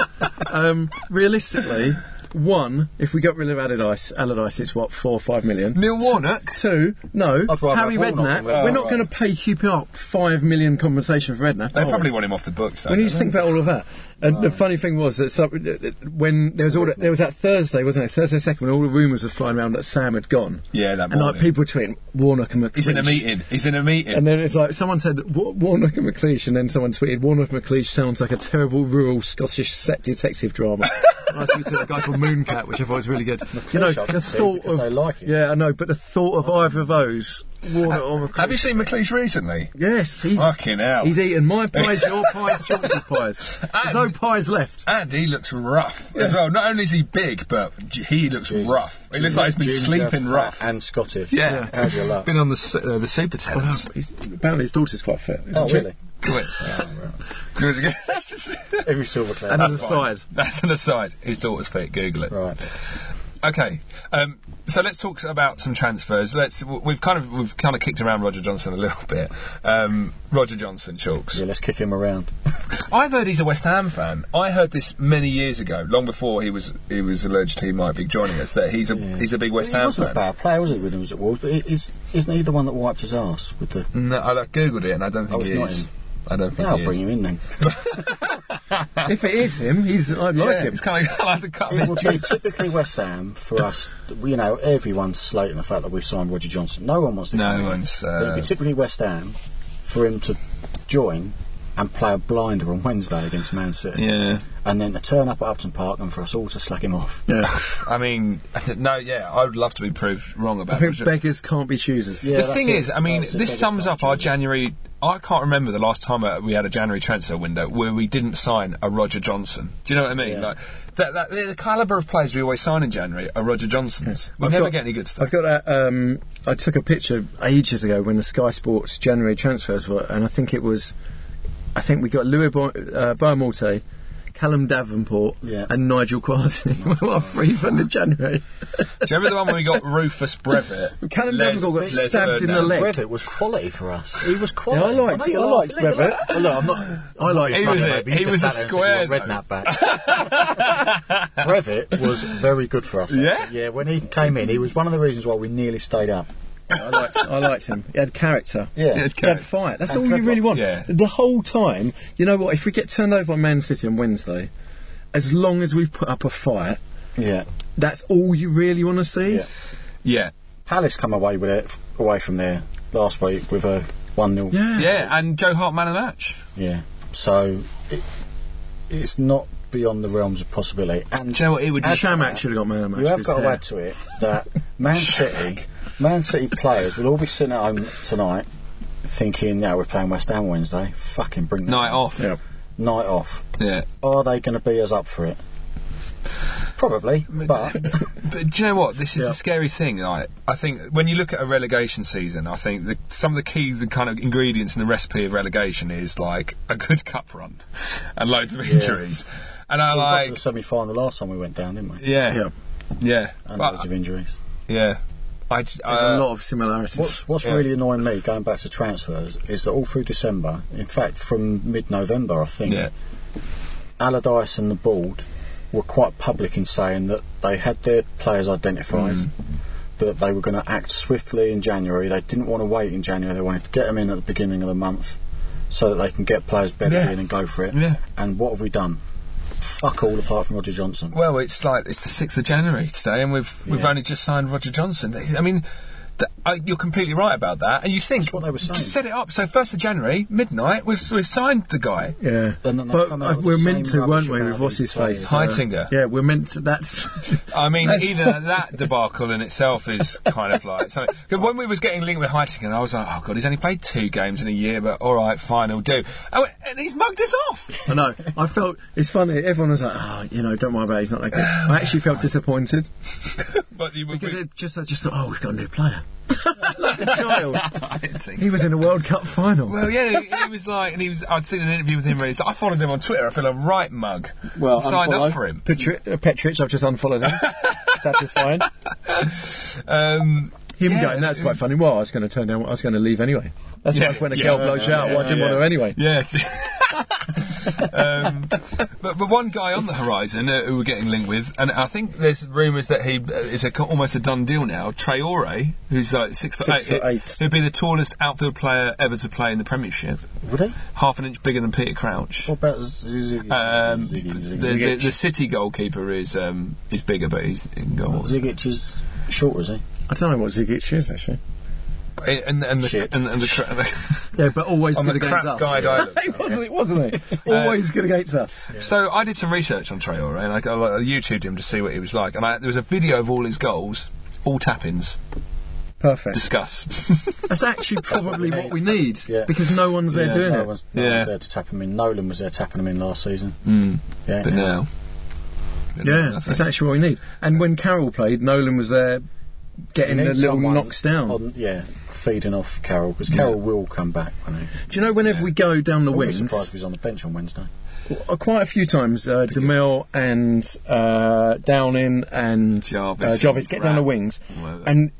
Um, realistically, one, if we got rid of Allardyce, Allardyce, it's what, four or five million? Neil Warnock. Two, no, I'd rather Harry have Warnock Redknapp. than we're not going to pay QPR five million compensation for Redknapp. They are we? probably want him off the books. Though, When you don't think about all of that, and the funny thing was that some, when there was all that, there was that Thursday, wasn't it? Thursday second, when all the rumours were flying around that Sam had gone. yeah, that And like people were tweeting Warnock and McLeish. He's in a meeting. He's in a meeting. And then it's like someone said Wa- Warnock and McLeish, and then someone tweeted Warnock and McLeish sounds like a terrible rural Scottish set detective drama. I was to a guy called Mooncat, which I thought was really good. you know, I the thought of they like it. yeah, I know, but the thought of either of those worn it on Have you seen McLeish recently? Yes, he's Fucking hell. He's eating my pies, your pies, Chauncey's pies. There's no pies left. And he looks rough as well. Not only is he big, but he looks rough. He looks like he's been Ginger, sleeping rough. and Scottish. Yeah. How do you love? Been on the su- uh, the super Tennents. He's, apparently, his daughter's quite fit. isn't Oh, she? really? Good. Good. Good. That's Every silver cloud. And as a fine. side, That's an aside. His daughter's fit. Google it. Right. Okay, um, so let's talk about some transfers. Let's we've kind of we've kind of kicked around Roger Johnson a little bit. Um, Roger Johnson, Chalks. Yeah, let's kick him around. I've heard he's a West Ham fan. I heard this many years ago, long before he was he was alleged he might be joining us. That he's a he's a big West Ham. he wasn't fan. a bad player, was he, when he was at Wolves? But he- he's, isn't he the one that wiped his ass with the... No, I like, googled it and I don't think Oh, he not is. Him. I don't think Yeah, I'll he bring is. him in then. if it is him, he's I like yeah, him. it's kind of like the cut It his would be typically West Ham for us. You know, everyone's slating the fact that we've signed Roger Johnson. No one wants to. No one's, But it'd uh, be typically West Ham for him to join and play a blinder on Wednesday against Man City, Yeah, and then to turn up at Upton Park and for us all to slack him off. Yeah. I mean, no, yeah, I would love to be proved wrong I about think Roger. beggars can't be choosers. Yeah, the thing it. is, I mean, That's this sums up our. January. I can't remember the last time uh, we had a January transfer window where we didn't sign a Roger Johnson. Do you know what I mean? Yeah. Like that, that, the caliber of players we always sign in January are Roger Johnsons. We I've never got- get any good stuff. I've got that. Um, I took a picture ages ago when the Sky Sports January transfers were, and I think it was. I think we got Louis Bo- uh, Boa Morte, Callum Davenport, Yeah. and Nigel Quashie. we were free from the January. Do you remember the one where we got Rufus Brevett? Callum Les- Davenport got Les stabbed in the Ferdinand. leg. Brevett was quality for us. He was quality. Yeah, I liked- know you I liked Look at Well, look, I'm not. I like He was a- Maybe you he was a sat there and said, square, "You're a redknapp back. Brevett was very good for us. Yeah? yeah. When he came in, he was one of the reasons why we nearly stayed up. I liked, I liked him. He had character. Yeah. Yeah, He had fight. That's And all you really want. Yeah. The whole time, you know what? If we get turned over by Man City on Wednesday, as long as we've put up a fight, Yeah. that's all you really want to see. Yeah. Yeah, Palace come away with it away from there last week with a one 0 Yeah. yeah, and Joe Hart man of the match. Yeah. So it, it's not beyond the realms of possibility. And Do you know what? It would Add just to Chamakh should have got man of the match. You have got to hair. add to it that Man City, Man City players will all be sitting at home tonight thinking, "Now we're playing West Ham Wednesday. Fucking bring that night on. off. Yeah. night off." Yeah. Are they going to be as up for it? Probably, but But do you know what? This is Yeah. the scary thing. Like, I think when you look at a relegation season, I think the, some of the key, the kind of ingredients in the recipe of relegation is like a good cup run and loads of injuries. And I we got to like, the semi-final last time we went down, didn't we? yeah, Yeah. yeah, And But- loads of injuries. yeah. I, j- There's uh, a lot of similarities. What's, what's Yeah. really annoying me, going back to transfers, is that all through December, in fact from mid-November, I think, Yeah. Allardyce and the board were quite public in saying that they had their players identified, Mm. that they were going to act swiftly in January. They didn't want to wait in January. They wanted to get them in at the beginning of the month so that they can get players better Yeah. in and go for it. Yeah. And what have we done? Fuck all apart from Roger Johnson. Well, it's like it's the sixth of January today, and we've we've Yeah. only just signed Roger Johnson. I mean, th- uh, you're completely right about that, and you think That's what they were saying. Just set it up. So first of January, midnight, we've we've signed the guy. Yeah, And then they but uh, we're the meant same to, weren't rubbish we? about With what's his face? players. Heitinger. yeah, we're meant to. That's. I mean, That's- even that debacle in itself is kind of like something. 'cause when we was getting linked with Heitinger, I was like, oh god, he's only played two games in a year, but all right, fine, he'll do. Oh, and he's mugged us off. I know. I felt it's funny. Everyone was like, "Oh, you know, don't worry about. it, He's not that good." I actually felt disappointed But you because it just, I just thought, "Oh, we've got a new player." Like a child. He was in a World Cup final. Well, yeah, he, he was like, and he was. I'd seen an interview with him where he's like, I followed him on Twitter. I feel a right mug. Well, signed up for him. Petri- uh, Petric, I've just unfollowed him. Satisfying. Um, Him Yeah. going, that's quite funny. Well, I was going to turn down, I was going to leave anyway. That's Yeah, like when a yeah, girl blows you out, well, I didn't want her anyway. Yeah. um, but, but one guy on the horizon uh, who we're getting linked with, and I think there's rumours that he uh, is a, almost a done deal now. Traore, who's like six foot Six eight, foot eight. who'd be the tallest outfield player ever to play in the Premiership, Would he? half an inch bigger than Peter Crouch. What about Ziggy? Um, Ziggy, the, Ziggy. the, the City goalkeeper is um, is bigger, but he's in goals. Zigic is shorter, is he? I don't know what Zigic is, actually. And, and, the, Shit. and, and the, cra- the Yeah, but always On good the against crap us. guide I looked he wasn't, it, wasn't he? Always good against us. So I did some research on Traore and I, I, I YouTubed him to see what he was like, and I, there was a video of all his goals, all tap-ins. Perfect. Discuss. That's actually probably what we need Yeah. because no one's there Yeah, doing no it. One's, no Yeah. one's there to tap him in. Nolan was there tapping him in last season. mm. Yeah, But yeah. now. But now Yeah, nothing. that's actually what we need. And when Carroll played, Nolan was there getting You the little someone knocks down. on- yeah, feeding off Carroll because Carroll will come back. I know. Do you know whenever we go down the I wings, surprised if he was on the bench on Wednesday. uh, quite a few times, uh, Demille and uh, Downing and Jarvis uh, Jarvis get down the wings, Whatever. and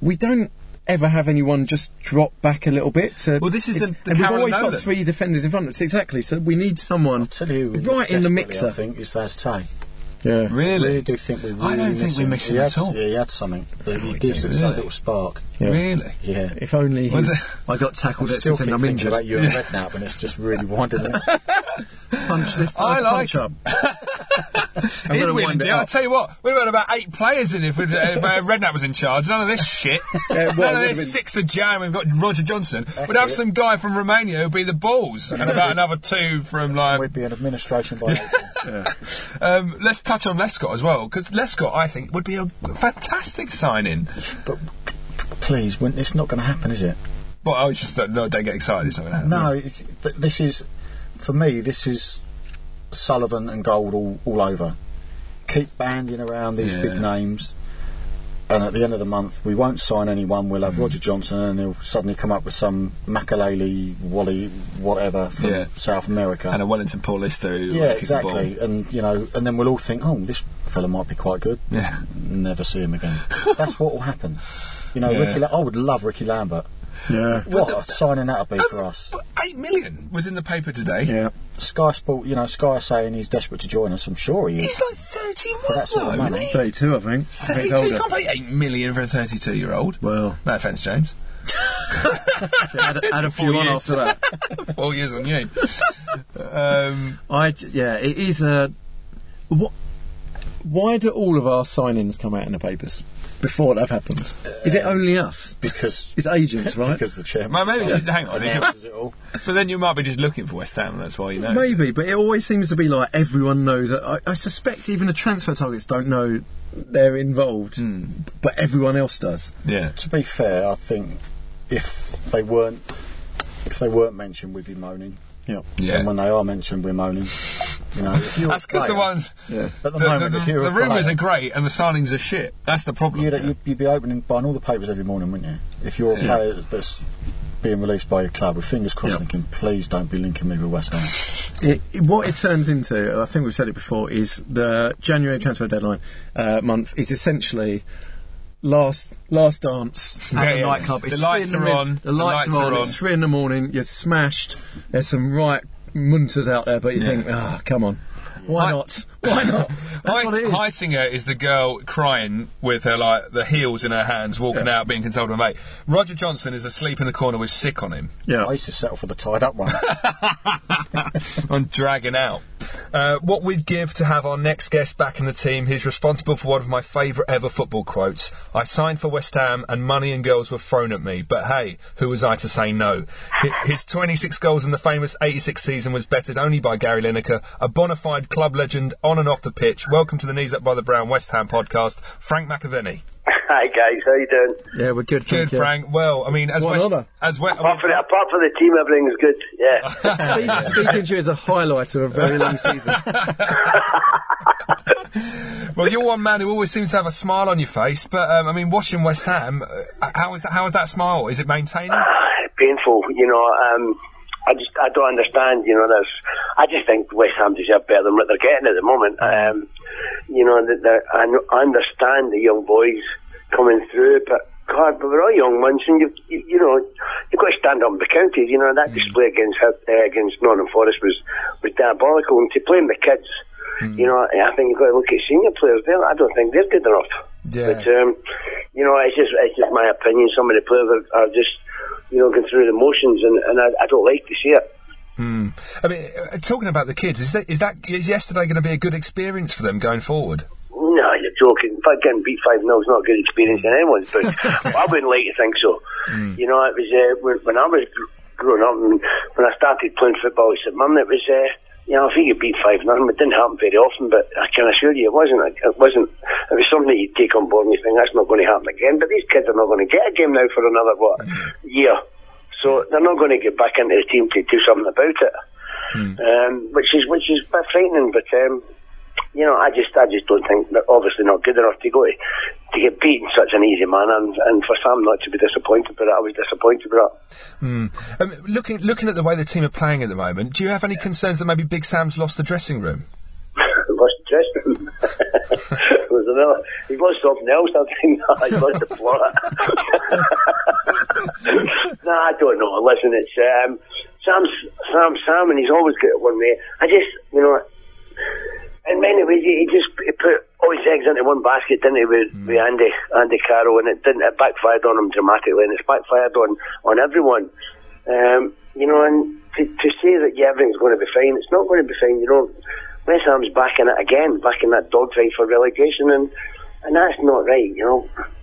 we don't ever have anyone just drop back a little bit. To, Well, this is the- the and we've always Nolan. got three defenders in front of us. Exactly. So we need someone Tell you, right in the mixer. I think is Vaz Tê. Yeah. I Really? really do think we. Really I don't think we him. miss he him had, at all. Yeah, he had something. He, he gives do, us that really? little spark. Yeah. Really? Yeah. If only Was he's, it- I got tackled. Let's Still pretend I'm injured. about you and Redknapp, and it's just really winding it. Punch, lift, I like punch up. I'm He'd going to win, wind it yeah, I'll tell you what, we'd have had about eight players in if, uh, if uh, Redknapp was in charge. None of this shit. Yeah, well, None of would've this been- 6th of Jan, we've got Roger Johnson. we'd have it. some guy from Romania who'd be the balls, and about another two from like. We'd be an administration by Um, let's touch on Lescott as well, because Lescott, I think, would be a fantastic signing. But please, when, it's not going to happen, is it? But I was just uh, no, don't get excited. It's not going to happen. No, it's, this is for me. This is Sullivan and Gold all, all over. Keep banding around these Yeah. big names, and at the end of the month, we won't sign anyone. We'll Mm. have Roger Johnson, and he'll suddenly come up with some Makalele, Wally, whatever from Yeah. South America. And a Wellington Paulista yeah, like, kick the ball. exactly. And you know, and then we'll all think, oh, this fella might be quite good. Yeah. Never see him again. That's what will happen. You know, Yeah. Ricky. La- I would love Rickie Lambert. Yeah. What a signing that'd be for us. Eight million was in the paper today. Yeah. Sky Sport, you know, Sky saying he's desperate to join us. I'm sure he is. He's like thirty-one. For that sort of money. 32, I think. I think he's Thirty-two. You can't pay eight million for a thirty-two-year-old. Well, No offence, James. add, add a Four few on years. after that. Four years on you. um, I j- yeah, it is a. What? Why do all of our signings come out in the papers before they've happened? Is it only us? because It's agents, right? because the chairman. Well, maybe signed- just- hang on, announces it all. but then you might be just looking for West Ham. That's why you know. Maybe, but it always seems to be like everyone knows. I, I suspect even the transfer targets don't know they're involved, Hmm. but everyone else does. Yeah. To be fair, I think if they weren't if they weren't mentioned, we'd be moaning. Yeah. Yeah. And when they are mentioned, we're moaning. You know, That's because the ones. Yeah. At the, The, moment, the, if the rumours are great and the signings are shit. That's the problem. You'd, you'd, you'd be opening, buying all the papers every morning, wouldn't you? If you're a Yeah. player that's being released by your club, with fingers crossed, Yeah. thinking, please don't be linking me with West Ham. It, it- what it turns into, and I think we've said it before, is the January transfer deadline uh, month is essentially last last dance at Yeah, the yeah. nightclub. The lights three in the are on, The lights, are on. It's three in the morning. You're smashed. There's some right munters out there, but you think, ah, come on, why Hi- not? Why not? That's what it is. Heitinger is the girl crying with her like the heels in her hands, walking Yeah. out, being consoled by mate. Roger Johnson is asleep in the corner with sick on him. Yeah. I used to settle for the tied up one. on dragging out. Uh, what we'd give to have our next guest back in the team. He's responsible for one of my favourite ever football quotes. I signed for West Ham and money and girls were thrown at me, but hey, who was I to say no? His 26 goals in the famous 86 season was bettered only by Gary Lineker, a bona fide club legend on and off the pitch. Welcome to the Knees Up Mother Brown West Ham podcast, Frank McAvenny. Hi guys, how you doing? Yeah, we're good. Good, thank you. Frank. Well, I mean, as well, an West, honour. as West, Apart from, apart from the team, everything's good. Yeah. Speak, speaking to you is a highlight of a very long season. Well, you're one man who always seems to have a smile on your face, but um, I mean, watching West Ham, uh, how is that? How is that smile? Is it maintaining? Painful, you know. Um, I just I don't understand. You know, there's. I just think West Ham deserve better than what they're getting at the moment. Um, you know, that I I understand the young boys coming through, but. God, but we're all young ones, and you, you, you know, you've got to stand up and be counted. You know, that display against uh, against Nottingham Forest was was diabolical. And to play the kids, you know, I think you've got to look at senior players. There, I don't think they're good enough. Yeah. But um, you know, it's just it's just my opinion. Some of the players are, are just you know going through the motions, and, and I, I don't like to see it. I mean, uh, talking about the kids, is that is that is yesterday going to be a good experience for them going forward? No, you're joking. I getting beat five 0 is not a good experience in anyone's book. I wouldn't like to think so. You know, it was uh, when, when I was growing up and when I started playing football at St Mirren, it was uh, you know, if he could beat five nothing, it didn't happen very often. But I can assure you, it wasn't. It wasn't. It was something you take on board and you think that's not going to happen again. But these kids are not going to get a game now for another what year, so they're not going to get back into the team to do something about it. Um, which is which is a bit frightening, but um, you know, I just I just don't think they're obviously not good enough to go to, to get beat in such an easy manner, and, and for Sam not to be disappointed with it, I was disappointed with that. Um, looking looking at the way the team are playing at the moment, do you have any concerns that maybe Big Sam's lost the dressing room? lost the dressing room. It was another. He lost something else. I think he lost the plot. no, I don't know. Listen, it's um, Sam's Sam Sam, and he's always got it one way. I just, you know, in many ways, he, just he put all his eggs into one basket, didn't he, with, with Andy Andy Carroll, and it didn't. It backfired on him dramatically, and it's backfired on on everyone. Um, you know, and to, to say that yeah, everything's going to be fine, it's not going to be fine. You know, West Ham's back in it again, back in that dogfight for relegation, and and that's not right. You know,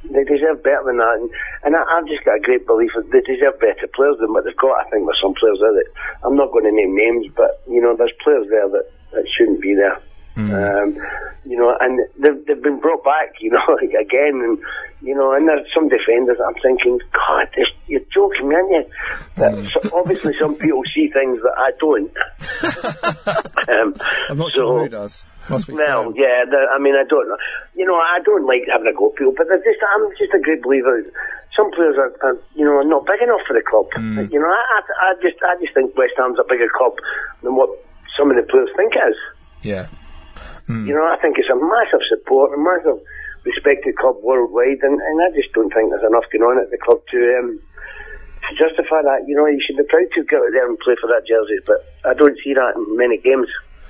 they deserve better than that, and, and I, I've just got a great belief that they deserve better players than what they've got. I think there's some players there that I'm not going to name names, but you know, there's players there that, that shouldn't be there. Um, you know, and they've, they've been brought back, you know, again, and you know, and there's some defenders I'm thinking, God, this, you're joking, me, aren't you? That, so obviously, some people see things that I don't. um, I'm not so- sure who does. Must be well, yeah, I mean, I don't know. You know, I don't like having a go at people, but just, I'm just a great believer. Some players are, are you know, are not big enough for the club. You know, I, I, I just, I just think West Ham's a bigger club than what some of the players think it is. Yeah. Hmm. You know, I think it's a massive support, a massive respected club worldwide, and, and I just don't think there's enough going on at the club to um, to justify that. You know, you should be proud to go out there and play for that jersey, but I don't see that in many games.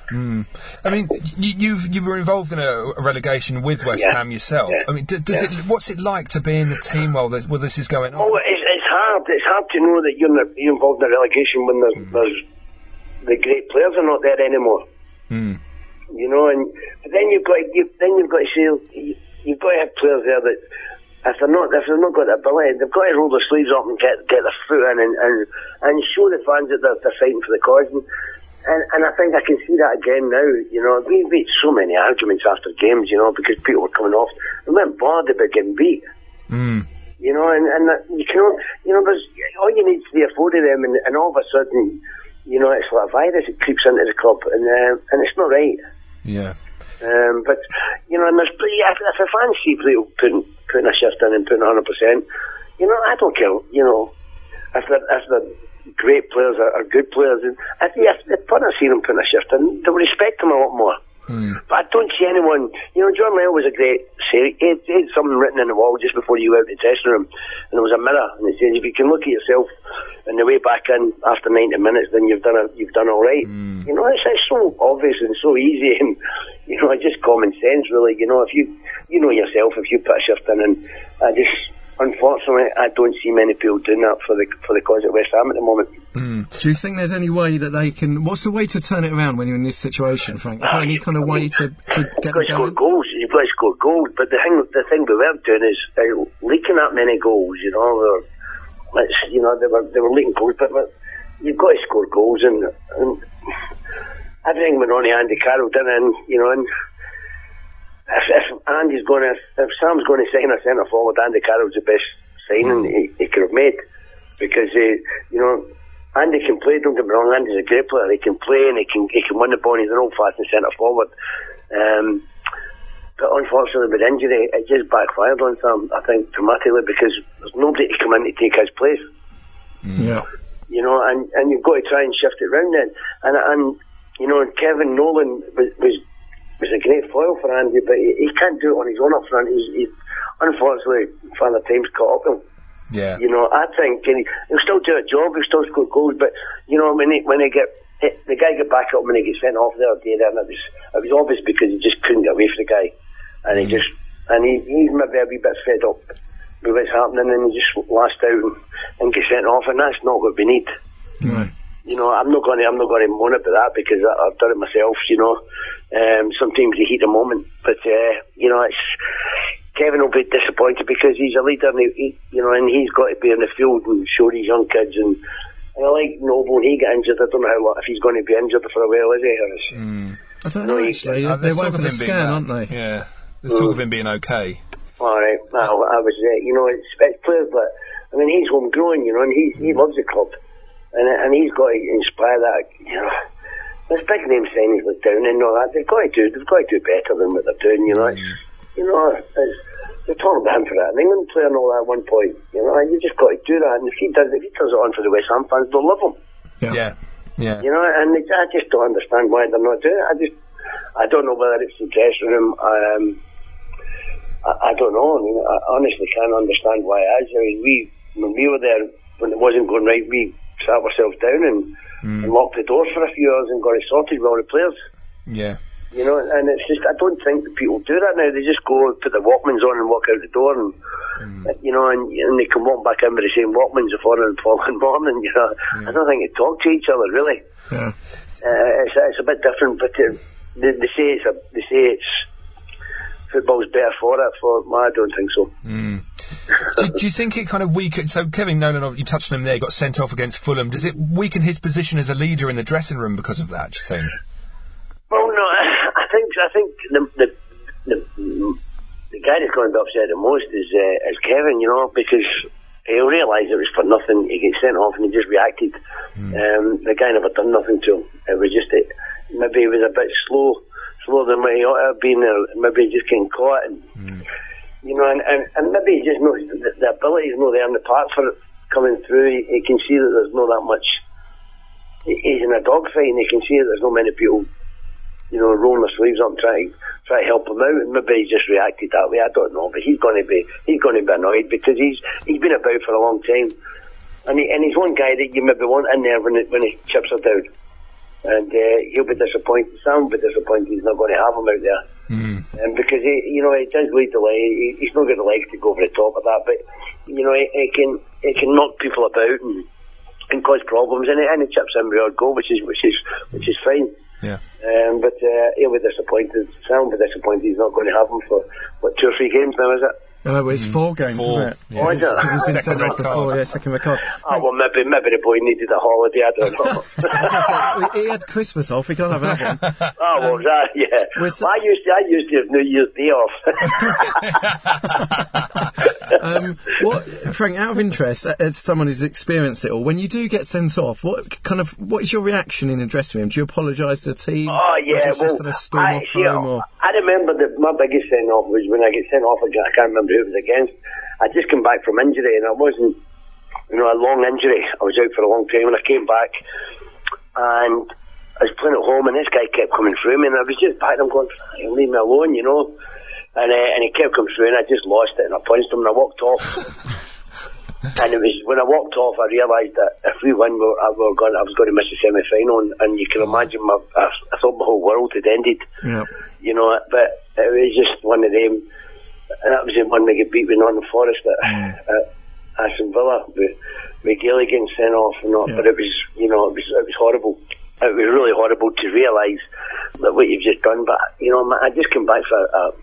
Hmm. I mean, you, you've you were involved in a, relegation with West Yeah. Ham yourself. Yeah. I mean, d- does Yeah. it? What's it like to be in the team while this, while this is going on? Oh, it's, it's hard. It's hard to know that you're, you're involved in a relegation when there's, there's the great players are not there anymore. Hmm. You know, and but then you've got you, then you've got to say you, you've got to have players there that if they're not if they've not got the ability, they've got to roll their sleeves up and get get their foot in and and, and show the fans that they're, they're fighting for the cause. And, and, and I think I can see that again now. You know, we beat so many arguments after games. You know, because people were coming off. They weren't bothered about getting beat. You know, and, and that you can, you know, there's all you need is the afford of them, and, and all of a sudden, you know, it's like a virus. It creeps into the club, and uh, and it's not right. Yeah. Um, but you know, and there's yeah, if, if a fan see people putting putting a shift in and putting 100 percent, you know, I don't care. You know, if they're if they're great players or, or good players, and if they if they put see them putting a shift in, they'll respect them a lot more. Hmm. But I don't see anyone. You know, John Lyall was a great. Say, he had, he had something written on the wall just before you went out to the dressing room, and there was a mirror, and it says, "If you can look at yourself on the way back in after 90 minutes, then you've done it. You've done all right." Hmm. You know, it's, it's so obvious and so easy, and you know, it's just common sense, really. You know, if you you know yourself, if you put a shift in, and I just. Unfortunately, I don't see many people doing that for the for the cause at West Ham at the moment. Do you think there's any way that they can? What's the way to turn it around when you're in this situation, Frank? Is there any kind of way to, to get You've got to score goals. You've got to score goals. But the thing, the thing we weren't doing is uh, leaking that many goals. You know, or, let's, you know, they were they were leaking goals, but, but you've got to score goals, and, and everything went on to Andy Carroll, didn't it? And you know, and if, if Andy's going to, if Sam's going to sign a centre forward, Andy Carroll's the best signing he, he could have made because uh, you know. Andy can play, don't get me wrong, Andy's a great player. He can play and he can he can win the ball. He's an old fashioned centre forward. Um, but unfortunately, with injury, it just backfired on Sam, I think, dramatically because there's nobody to come in to take his place. Yeah. You know, and, and you've got to try and shift it round then. And, and you know, Kevin Nolan was, was was a great foil for Andy, but he, he can't do it on his own up front. He's, he's unfortunately, Father Time's caught up him. Yeah. You know, I think and he, he'll still do a job, he'll still score goals, but you know, when he when he get the guy get back up when he gets sent off the other day, there, and it was it was obvious because he just couldn't get away from the guy, and he mm. just and he he's maybe a wee bit fed up with what's happening, and he just last out and, and get sent off, and that's not what we need. Right. You know, I'm not going to I'm not going to moan about that because I, I've done it myself. You know, um, sometimes you heat the moment, but uh, you know, it's Kevin will be disappointed because he's a leader, and he, he, you know, and he's got to be in the field and show these young kids and And I like Noble, and he got injured. I don't know how long, if he's going to be injured for a while, is he? Or is- I don't know he- actually. Uh, They're there's waiting for of the him being scan, that. aren't they? Yeah. There's talk of him being okay. All right. Well, I was, uh, you know, it's, it's players but, I mean, he's homegrown, you know, and he he loves the club, and and he's got to inspire that, you know. There's big name signings like Down and all that. They've got to do, they've got to do better than what they're doing, you know. It's, you know, it's, they're talking about him for that. An England player and all that at one point, you know, you just got to do that. And if he does, if he does it on for the West Ham fans, they'll love him. Yeah. Yeah. You know, and I just don't understand why they're not doing it. I just, I don't know whether it's the dressing room. Um, I, I don't know. I mean, I honestly can't understand why it is. I mean, we, when we were there, when it wasn't going right, we sat ourselves down and, and locked the doors for a few hours and got it sorted with all the players. Yeah. You know, and it's just, I don't think that people do that now. They just go, put the Walkmans on and walk out the door and, you know, and, and they can walk back in with the same Walkmans the following, following morning, you know. I don't think they talk to each other, really. Yeah. Uh, it's, it's a bit different, but uh, they, they say it's a, they say it's football's better for it. For I don't think so. Do, do you think it kind of weakened? So Kevin Nolan, you touched on him there. He got sent off against Fulham. Does it weaken his position as a leader in the dressing room because of that? Do you think? Well, no, I think I think the the the, the guy that's going to be upset the most is uh, is Kevin. You know, because he'll realise it was for nothing. He gets sent off and he just reacted. Um, the guy never done nothing to him. It was just it, maybe he was a bit slow, slower than what he ought to have been. Or maybe he just getting caught and. You know, and, and, and maybe he just knows the, the ability is not there in the park for it coming through. He, he can see that there's not that much. he- He's in a dogfight, and he can see that there's not many people you know, rolling their sleeves up trying try to help him out, and maybe he just reacted that way. I don't know, but he's going to be he's going to be annoyed because he's he's been about for a long time, and he, and he's one guy that you maybe want in there when it, when the chips are down, and uh, he'll be disappointed. Sam will be disappointed. He's not going to have him out there, and because he, you know, it does lead to. He, he's not got the legs to go over the top of that, but you know, it, it can it can knock people about and and cause problems, and it, and it chips in with goal, which is which is which is fine. Yeah. Um, but uh, he'll be disappointed. Sam will be disappointed he's not going to have him for, what, two or three games now, is it? No, but it's four games, Four. isn't it? Yeah. Oh, is it? Because he's been Second sent off before, card. yeah, second red card. Oh, well, maybe, maybe the boy needed a holiday, I don't know. That's what I said. he had Christmas off, he can't have another one. oh, well, that, yeah. We're Well, I used to, I used to have New Year's Day off. Um, what, Frank, out of interest, as someone who's experienced it all, when you do get sent off, what kind of, what is your reaction in the dressing room? Do you apologise to the team? Oh yeah, well, just kind storm I, home? Or? I remember that my biggest send off was when I get sent off. I can't remember who it was against. I just came back from injury, and I wasn't, you know, a long injury. I was out for a long time, and I came back, and I was playing at home, and this guy kept coming through me, and I was just back. I'm going, "Fucking leave me alone, you know. And uh, and he kept coming through, and I just lost it, and I punched him, and I walked off. And it was when I walked off, I realised that if we win, we were, I, we were going, I was going to miss the semi final, and, and you can mm. imagine my, I, I thought my whole world had ended, Yeah. you know. But it was just one of them, and that was the one we get beat with Nottingham Forest at, mm. at Aston Villa, with, with Gailey getting sent off, and all. Yeah. But it was, you know, it was it was horrible. It was really horrible to realise that what you've just done. But you know, I just came back for a,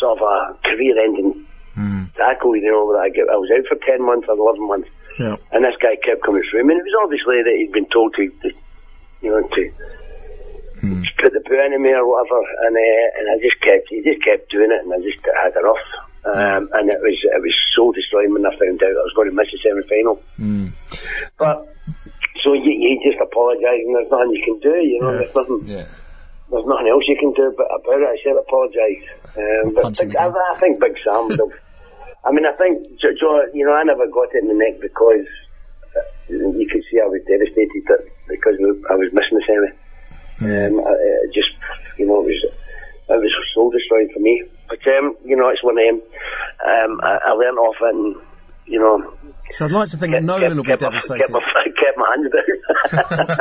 sort of a career-ending tackle. You know, that I, get, I was out for ten months or eleven months, Yeah. and this guy kept coming through. I mean, it was obviously that he'd been told to, to you know, to put the boot into me or whatever, and uh, and I just kept, he just kept doing it, and I just had enough. Um, and it was it was soul destroying when I found out I was going to miss the semi final. But so you, you just apologise, and there's nothing you can do. You know, Yeah. there's nothing Yeah. there's nothing else you can do but about it. I said apologise. Um, but Big, I. I think Big Sam would have. I mean, I think, Jo- you know, I never got it in the neck because uh, you could see I was devastated that because I was missing the semi. Um, I, it just, you know, it was it was soul destroying for me. But um, you know, it's one of them. Um, I, I learned off it, and you know, So I'd like to think Nolan will be devastated. kept, my, kept my hands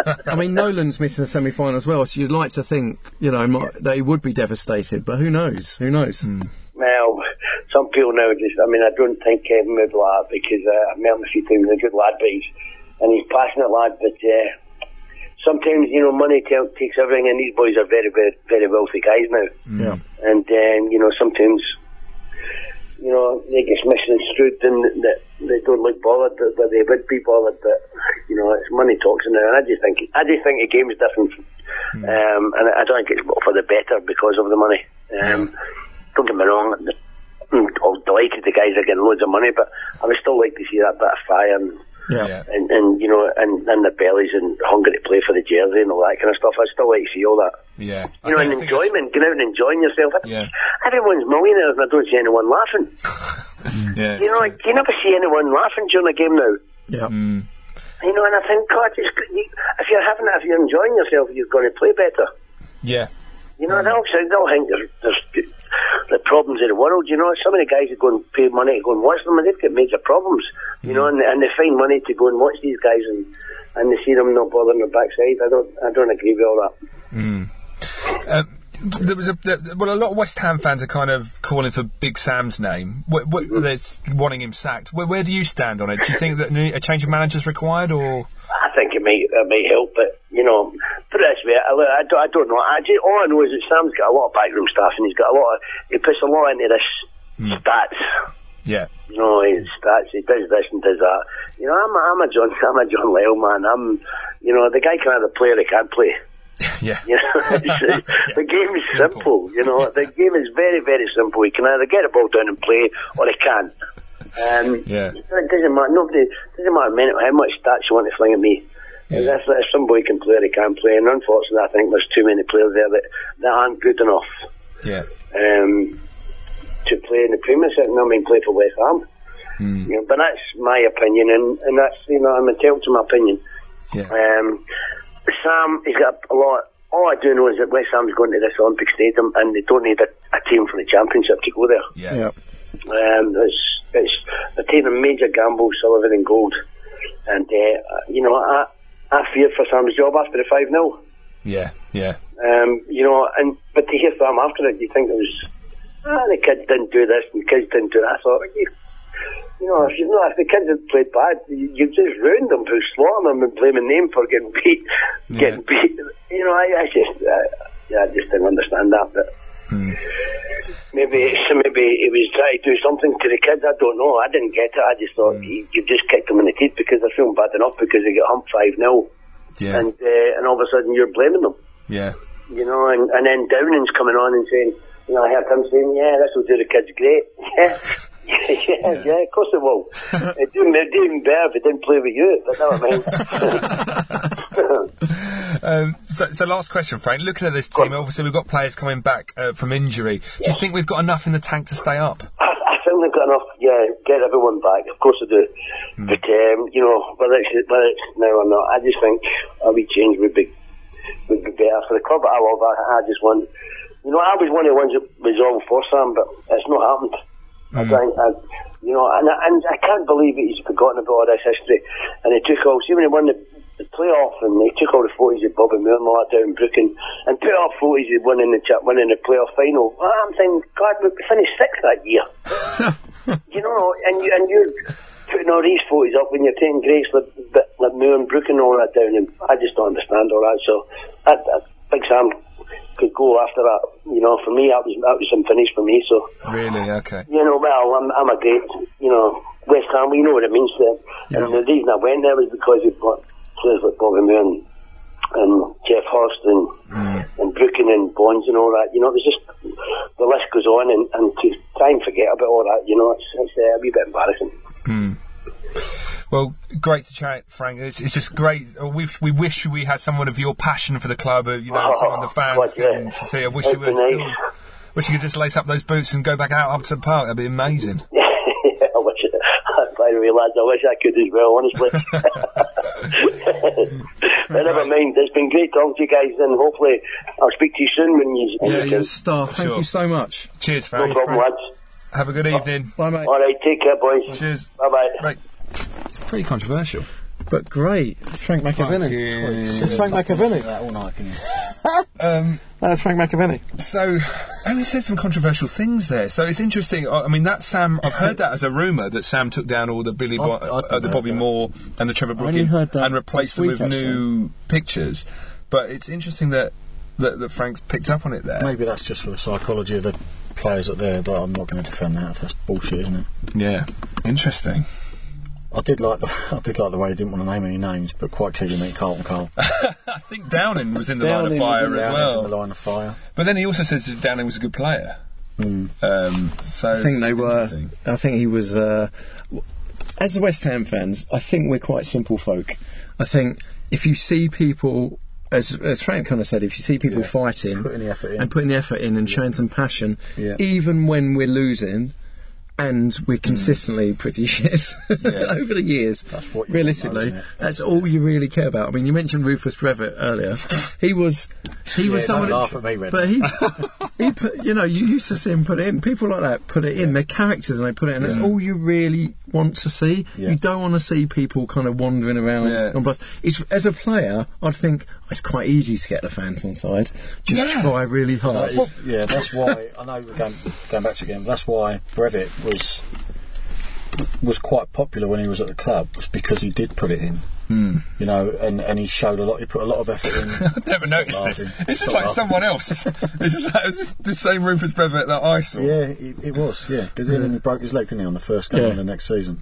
down. I mean, Nolan's missing the semi final as well, so you'd like to think, you know, might, that he would be devastated, but who knows? Who knows? Well, some people now just, I mean, I don't think Kevin would like that because uh, I've met him a few times, he's a good lad, but he's, and he's a passionate lad, but uh, sometimes, you know, money ta- takes everything, and these boys are very, very, very wealthy guys now. Yeah. And, um, you know, sometimes, you know, they get misconstrued and that they don't look bothered, but but they would be bothered, but, you know, it's money talks now, and I just think I just think the game's different, um, and I don't think it's for the better because of the money. Um, Don't get me wrong, Mm, oh, I'm delighted the guys are getting loads of money, but I would still like to see that bit of fire and. Yeah. Yeah. And, and you know, and, and their bellies and hunger to play for the jersey and all that kind of stuff. I'd still like to see all that. Yeah. I You know, think- and I think enjoyment, going out and enjoying yourself. Yeah. Everyone's millionaires and I don't see anyone laughing. Yeah. You know, like, you never see anyone laughing during a game now. Yeah. Hmm. You know, and I think, God, you, if you're having it, if you're enjoying yourself, you're going to play better. Yeah. You know, they'll, say- they'll think there's, there's the problems of the world. You know, some of the guys who go and pay money to go and watch them, and they've got major problems. You know, and, and they find money to go and watch these guys, and, and they see them not bothering their backside. I don't, I don't agree with all that. Uh, there was a there, well, a lot of West Ham fans are kind of calling for Big Sam's name. What, what, Mm-hmm. they're wanting him sacked. Where, where do you stand on it? Do you think that a change of manager is required, or I think it may it may help, but you know, put it this way, I, I, don't, I don't know. I just, all I know is that Sam's got a lot of backroom staff, and he's got a lot of he puts a lot into this stats. yeah, You know, he stats. He does this and does that. You know, I'm a, I'm a John I'm a John Lyall man. I'm, you know, the guy can either play or he can't play. yeah, You know, it's, the game is Simple. simple. You know, the game is very, very simple. He can either get the ball down and play, or he can't. Um, Yeah. It doesn't matter. Nobody doesn't matter how much stats you want to fling at me. Yeah. If, if somebody can play, they can play. And unfortunately, I think there's too many players there that, that aren't good enough yeah, um, to play in the Premier League. I mean, play for West Ham. Hmm. You know, but that's my opinion, and, and that's you know I'm entitled to my opinion. yeah, Um, Sam, he's got a lot. All I do know is that West Ham's going to this Olympic Stadium, and they don't need a, a team from the Championship to go there. yeah, Yeah. Um, it's, it's they're taking a major gamble, Sullivan and gold, and uh, you know I I feared for Sam's job after the five 0 yeah, yeah, um, you know, and but to hear Sam after it, you think it was ah the kids didn't do this and the kids didn't do that. I thought you, you know if you know if the kids had played bad, you, you just ruined them for slaughtering them and blaming them for getting beat, getting beat. You know, I, I just yeah, I just didn't understand that. But maybe it's, maybe he was trying to do something to the kids. I don't know. I didn't get it. I just thought you, you've just kicked them in the teeth because they're feeling bad enough because they get humped five 0 yeah, and uh, and all of a sudden you're blaming them yeah, you know, and, and then Downing's coming on and saying, you know, I heard him saying, yeah, this will do the kids great. Yeah. yeah, yeah, of course it will. Do, it'd do even better if it didn't play with you, but I mean. Um, so, so last question, Frank. Looking at this team, obviously we've got players coming back uh, from injury. Do you think we've got enough in the tank to stay up? I, I think we've got enough, yeah, get everyone back. Of course they do. But, um, you know, whether it's, whether it's now or not, I just think a wee change would be, would be better for the club. I love I, I just want, you know, I was one of the ones that was all for Sam, but it's not happened. I think, I, you know, and, I- and I can't believe he's forgotten about all this history. And he took all, see when he won the, the playoff and they took all the photos of Bobby Moore and all that down in Brooking and put up photos of winning the, winning the playoff final. Well, I'm thinking, God, we finished sixth that year. you know, and, you, and you're putting all these photos up when you're taking greats like, like Moore and Brook and all that down. And I just don't understand all that. So, that, that, Big Sam could go after that. You know, for me, that was, that was some finish for me. So, Really? Okay. you know, well, I'm, I'm a great, you know, West Ham, you know what it means to them. And the reason I went there was because got players like Bobby Moore and, and Geoff Hurst and, and Brooking and Bonds and all that. You know, it's just, the list goes on and, and to try and forget about all that, you know, it's, it's uh, a wee bit embarrassing. Well, great to chat, Frank. It's, it's just great. Uh, We we wish we had someone of your passion for the club. uh, You know, Oh, someone the fans yeah. can say, "I wish you were be still." Wish you could just lace up those boots and go back out up to the park. That'd be amazing. yeah, I wish, by the way, lads, I wish I could as well, honestly. but never mind, it's been great talking to you guys, and hopefully I'll speak to you soon when you. when Yeah, you you're can. a star. Thank Sure. you so much. Cheers, No Frank. problem, lads. Have a good evening. Bye, mate. All right, take care, boys. Cheers. Bye bye. Right. Pretty controversial. But great. It's Frank McAvenny. It's Frank McAvenny. That all night, can you? Um, That's Frank McAvenny. so, and he said some controversial things there. So it's interesting. I I mean, that Sam. I've heard that as a rumor that Sam took down all the Billy, Bo- I've- I've uh, the heard Bobby that. Moore and the Trevor I only Brooking heard that and replaced this them week, with new pictures. But it's interesting that, that that Frank's picked up on it there. Maybe that's just for the psychology of the players up there, but I'm not going to defend that. That's bullshit, isn't it? Yeah, interesting. I did like the I did like the way he didn't want to name any names, but quite clearly meant Carlton Cole. I think Downing was in the line of Downing was fire in as there, well. in the line of fire. But then he also says that Downing was a good player. Um, so I think they were. interesting. I think he was. Uh, w- as West Ham fans, I think we're quite simple folk. I think if you see people, as as Frank kind of said, if you see people fighting, Putting the effort in. and putting the effort in and showing some passion, Yeah. even when we're losing. And we're hmm. consistently pretty shit over the years. That's realistically, that's all you really care about. I mean, you mentioned Rufus Brevett earlier. He was, he was someone. laugh at me, Red. but he, he put, you know, you used to see him put it in. People like that put it in. They're characters and they put it in. That's all you really want to see. Yeah. You don't want to see people kind of wandering around Yeah. on bus. It's as a player, I'd think oh, it's quite easy to get the fans on side. Just Yeah. try really hard. That is- yeah, that's why I know we're going, going back to again. That's why Brevett was was quite popular when he was at the club. Was because he did put it in. Hmm. You know, and, and he showed a lot. He put a lot of effort in. I've never noticed this. laughing. This is Stop like laughing. someone else. this is like is this the same Rufus Brevett that I saw. Yeah, it, it was. Yeah, because then he broke his leg, didn't he, on the first game Yeah. of the next season?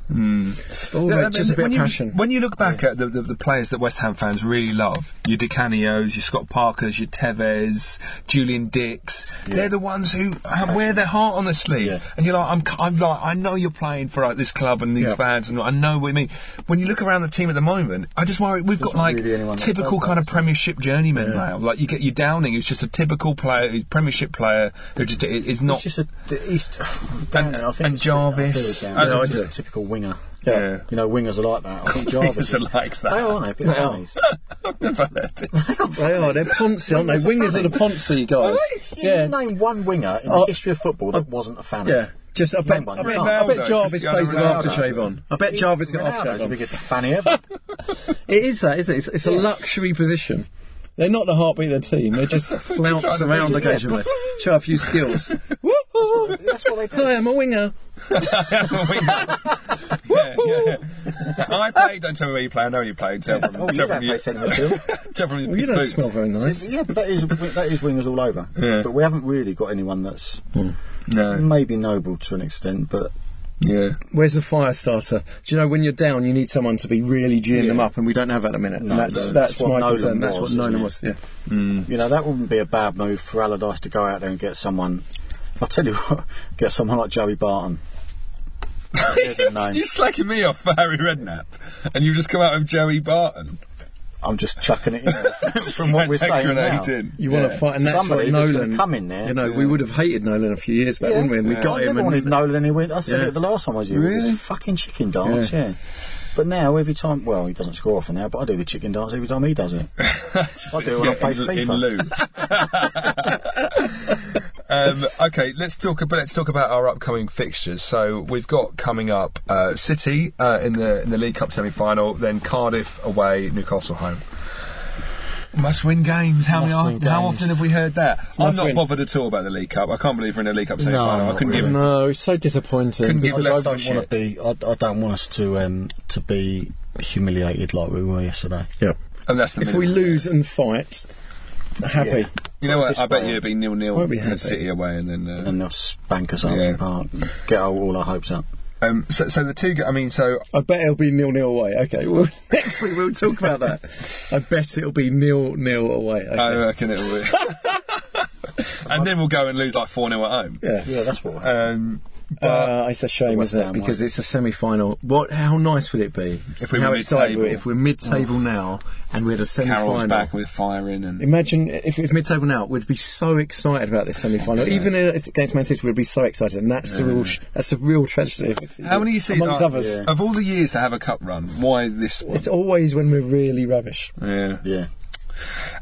All No, that, I just a bit when of you, passion. When you look back at the, the, the players that West Ham fans really love, your Di Canios, your Scott Parkers, your Tevez, Julian Dicks, they're the ones who have, wear their heart on their sleeve. Yeah. And you're like, I'm, c- I'm like, I know you're playing for like, this club and these Yeah. fans, and I know what you mean. When you look around the team at the moment, I just worry we've got There's not like really typical kind that, of so- Premiership journeymen now. Like you get your Downing, who's just a typical player, who's Premiership player who just is not. It's just a. He's, And- I think and Jarvis. I feel I Jarvis I just a typical winger. yeah. You know, wingers are like that. I think Jarvis. Wingers are like that. They are, aren't they? A bit funnies. I've never heard this. they are. They're Ponzi, aren't they? Wingers are the Ponzi guys. Yeah. Yeah. Name one winger in Oh, the history of football that oh. wasn't a fan. Yeah. Just, I bet. I bet, Ronaldo, I bet Jarvis plays with Ronaldo. aftershave on. I bet Jarvis got Ronaldo's aftershave the on. biggest fanny ever. It is that, isn't it? It's, it's a luxury position. They're not the heartbeat of the team. They just flounce around occasionally, show a few skills. That's what they do. Hi, I'm a winger. Yeah, yeah. I played. Don't tell me where you play. I know you played. Tell from, Oh, you tell don't from play centre midfield. tell from your Well, you don't boots. smell very nice. Yeah, but that is that is wingers all over. Yeah. But we haven't really got anyone that's No. maybe Noble to an extent, but Yeah. Where's the fire starter? Do you know when you're down, you need someone to be really geeing them up, and we don't have that at the minute. No, that's no, that's, that's what my Nolan concern. That's what Nolan was. Yeah. Mm. you know that wouldn't be a bad move for Allardyce to go out there and get someone. I'll tell you what, get someone like Joey Barton. There's a. You're slacking me off for Harry Redknapp, and you just come out with Joey Barton. I'm just chucking it in there from what we're saying now. Grenade in. You want to fight, and that's Somebody what Nolan. come in there. You know, we would have hated Nolan a few years back, wouldn't we? And we got I him. never and wanted Nolan anywhere. I said Yeah. it the last time I was here. It Really? was fucking chicken dance, yeah. But now every time, well, he doesn't score often now, but I do the chicken dance every time he does it. I do it when I play in, in FIFA. lieu. Um, okay, let's talk. About, let's talk about our upcoming fixtures. So we've got coming up uh, City uh, in the in the League Cup semi final, then Cardiff away, Newcastle home. Must win games. How many? Must-win Are, how games. often have we heard that? I'm not win. bothered at all about the League Cup. I can't believe we're in a League Cup semi No, final. I couldn't give really. it. No, it's so disappointing. Couldn't give I don't want to be. I, I don't want us to um, to be humiliated like we were yesterday. yeah. And that's the If we lose and fight, happy. you know what? this I bet you it'd be nil nil Won't be in happy. City away, and then. Uh, And they'll spank us out Yeah. the park. Get all, all our hopes up. um, so, so the two. g- I mean, so I bet it'll be nil nil away. Okay, well, next week we'll talk about that. I bet it'll be nil nil away. Okay. I reckon it'll be. and then we'll go and lose like 4 0 at home. yeah. Yeah, that's what. Um, but Uh, it's a shame, isn't it? Because it's a semi-final. What? How nice would it be If we how were mid-table, if we're mid-table now and we had a Carroll's semi-final. back with firing and. Imagine if it was mid-table now, we'd be so excited about this semi-final. Even against Man City, we'd be so excited, and that's a real, sh- that's a real tragedy. if it's- How many you see? amongst like, others? Of all the years to have a cup run, why this one? It's always when we're really rubbish. Yeah. yeah.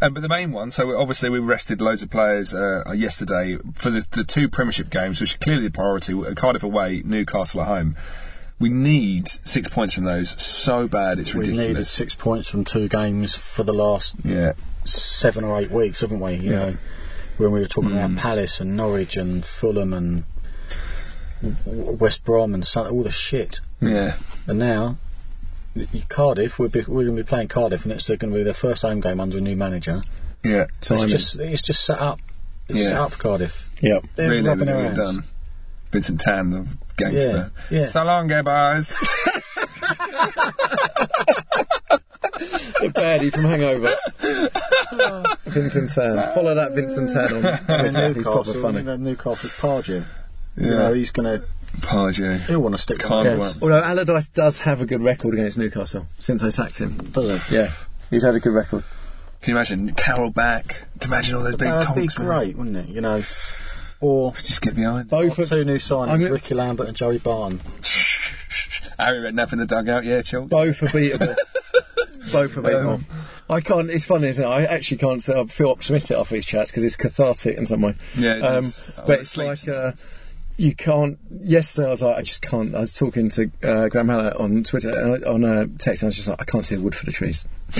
Um, but the main one, so obviously we rested loads of players uh, yesterday for the, the two Premiership games, which are clearly the priority uh, Cardiff away, Newcastle at home. We need six points from those so bad it's ridiculous. We needed six points from two games for the last Yeah. seven or eight weeks, haven't we? You know, when we were talking Mm. about Palace and Norwich and Fulham and West Brom and all the shit. Yeah. And now, Cardiff, we're, be, we're going to be playing Cardiff, and it's going to be their first home game under a new manager. Yeah. It's just, it's just set up. It's Yeah. set up for Cardiff. Yep. They're really, rubbing really their well hands. done. Vincent Tan, the gangster. Yeah, yeah. So long, gay boys. the baddie from Hangover. Vincent Tan. Follow that Vincent Tan on Twitter. He's proper Newcastle, funny. you know, Newcastle's Pardew. You Yeah. know, he's going to. Pardew. He'll want to stick Can't with Yeah. Although Allardyce does have a good record against Newcastle since they sacked him. does he? Yeah, he's had a good record. Can you imagine Carroll back? Can you imagine all those big That'd be tonks? man? great, wouldn't it? You know, or Just get behind. Both of two new I'm signings: gonna- Rickie Lambert and Joey Barton. Harry Redknapp in the dugout, yeah, Chelsea. both are beatable. both are beatable. I can't. It's funny, isn't it? I actually can't say I feel optimistic after these chats because it's cathartic in some way. Yeah, it um, is. Oh, but it's like uh, you can't. Yesterday I was like, I just can't. I was talking to uh, Graham Hallett on Twitter and I- on uh, text, and I was just like, I can't see the wood for the trees.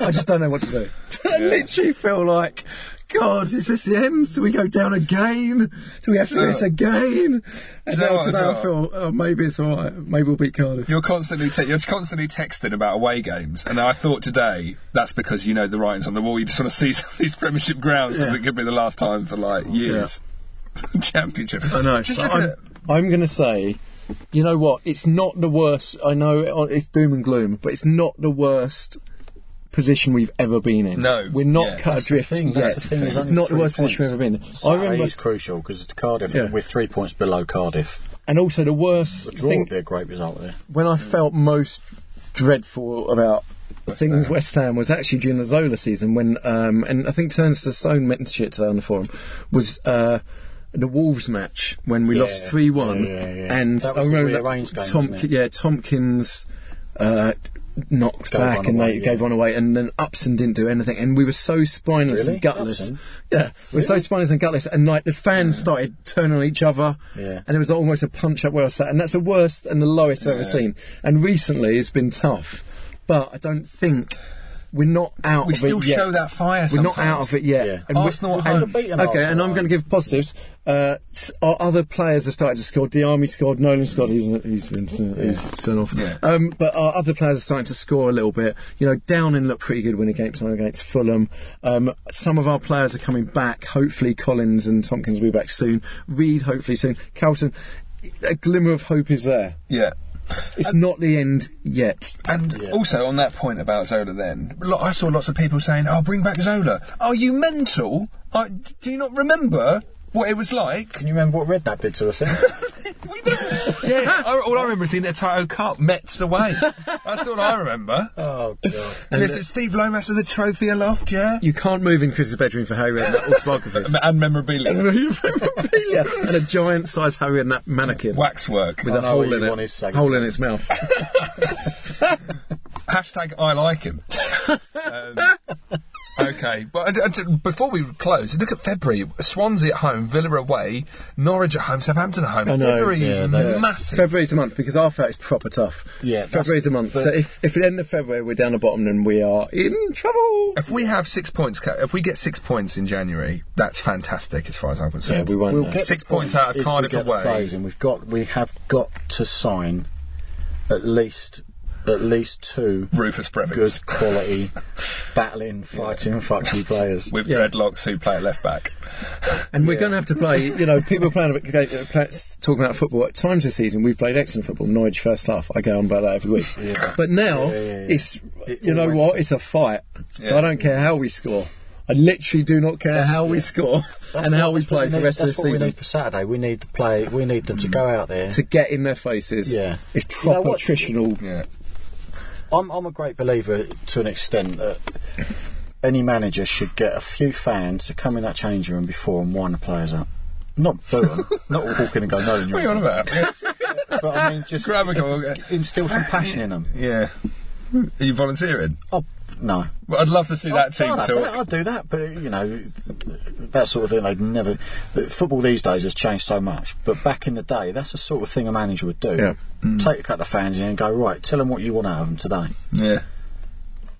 I just don't know what to do. I literally feel like. God, is this the end? Do we go down again? Do we have to do Yeah. this again? And know now today I well? feel, oh, maybe it's alright. Maybe we'll beat Cardiff. You're constantly te- you're constantly texting about away games, and I thought today that's because you know the writings on the wall. You just want to see some of these Premiership grounds because it could be the last time for like years. Championship. I know. Just but looking I'm, at I'm going to say, you know what? It's not the worst. I know it's doom and gloom, but it's not the worst position we've ever been in. No, we're not yeah. cut That's the adrift thing, yet. that's the thing, there's It's not the three worst position we've ever been in. I Saturday remember, is crucial because it's Cardiff. Yeah. We're three points below Cardiff. and also the worst The draw thing would be a great result there. when I felt most dreadful about things West Ham was actually during the Zola season when, um, and I think Turns to Stone mentioned it today on the forum, was uh, the Wolves match when we Yeah, lost 3 1. yeah, yeah. And That I was the remember rearranged game, Tom, wasn't it? yeah, Tomkins. Uh, knocked Gave back and away, they gave one away and then Upson didn't do anything and we were so spineless Really? and gutless Upson? yeah we were so spineless and gutless and like the fans started turning on each other Yeah. and it was almost a punch up where I sat, and that's the worst and the lowest I've ever seen. And recently, it's been tough, but I don't think we're not out. We of still it yet. show that fire We're not out of it yet. Yeah. And we- Arsenal at and- home. beaten okay, Arsenal and I'm going to give positives. Uh, our other players have started to score. Diamé scored. Nolan scored. He's he's been he's sent off. Yeah. Um, but our other players are starting to score a little bit. You know, Downing looked pretty good when he came against Fulham. Um, some of our players are coming back. Hopefully, Collins and Tomkins will be back soon. Reid, hopefully soon. Carlton. A glimmer of hope is there. yeah. It's not the end yet. And also on that point about Zola, then lo- I saw lots of people saying, "Oh, bring back Zola." Are you mental? I, do you not remember what it was like? Can you remember what Redknapp did to us then? yeah, I, all I remember is seeing the Tato Cup, Metz away. That's all I remember. oh, God. And if it's Steve Lomas with the trophy aloft, yeah, You can't move in Chris's bedroom for Harry Redknapp autobiographies. and memorabilia, Memorabilia and a giant size Harry Redknapp mannequin waxwork. with I a know hole in it, his hole in its mouth. Hashtag I like him. um, okay, but uh, I, I- before we close, look at February. Swansea at home, Villa away, Norwich at home, Southampton at home. I know, February is yeah, that's- massive. February's a month because our fact is proper tough. Yeah, that's- February's a month. but- So if, if at the end of February we're down the bottom, then we are in trouble. If we have six points, if we get six points in January, that's fantastic as far as I'm Yeah, concerned. we won't. We'll get Six points points out of if we Cardiff away. players. We've got, we have got to sign at least, at least two Rufus good quality, battling, fighting, fuck you players. with Yeah. dreadlocks who play at left back. And we're going to have to play. You know, people are playing a bit, uh, play- talking about football. At times this season, we've played excellent football. Norwich first half. I go on about that every week. But now Yeah, yeah, yeah. it's It you know all what? went- It's a fight. So Yeah. I don't care how we score. I literally do not care how we yeah. score That's and how we that's what play for the need- rest of the that's what we season. need for Saturday. We need to play. We need them to go out there. To get in their faces. Yeah. It's You know proper what? attritional. Yeah. I'm, I'm a great believer to an extent that any manager should get a few fans to come in that changing room before and wind the players up. Not boo them, not walk in and go, no, you're What are you on about? But I mean, just Grab a goal. instill some passion in them. yeah. Are you volunteering? Oh, no. Well, I'd love to see oh, that team talk. I'd do that, but you know, that sort of thing. They'd never. Football these days has changed so much, but back in the day, that's the sort of thing a manager would do. Yeah. Mm. Take a couple of fans in and go right. Tell them what you want out of them today. Yeah.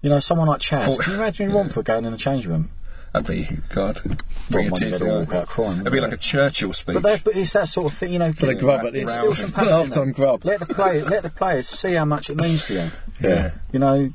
You know, someone like Chaz. For- Can you imagine Romford going in the change room? That'd be, God. Bring team all walk out crying, It'd be like a Churchill speech. But, but it's that sort of thing, you know. For the grub at the end. Instill some For the passion in half-time grub. Let the players, let the players see how much it means to you. yeah. You know,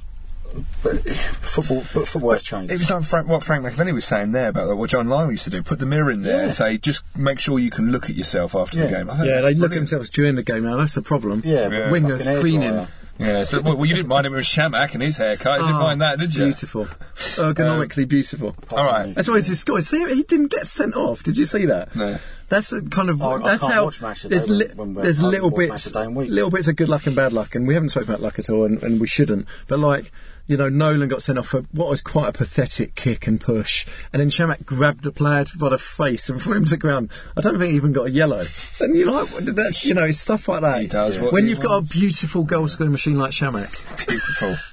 but football, but football has changed. It was like Frank, what Frank McAvenny was saying there about what John Lyall used to do. Put the mirror in there Yeah. and say, just make sure you can look at yourself after the game. I think Yeah, that's they look at themselves during the game now. That's the problem. yeah, Yeah. but Wingers preening. hairdryer. Yeah, well, well, you didn't mind him with Chamakh and his haircut. You didn't Oh, mind that, did you? Beautiful, ergonomically um, beautiful. All right. That's why he's scored. See, he didn't get sent off. Did you see that? No. That's a kind of. I- I that's can't how. watch match there's li- when- when we're there's little watch match bits, of the day and week. little bits of good luck and bad luck, and we haven't spoken about luck at all, and, and we shouldn't. But like. You know, Nolan got sent off for what was quite a pathetic kick and push, and then Chamakh grabbed the player by the face and threw him to the ground. I don't think he even got a yellow. And you like that's you know stuff like that. He does what when he you've got a beautiful goal scoring machine like Chamakh. Beautiful.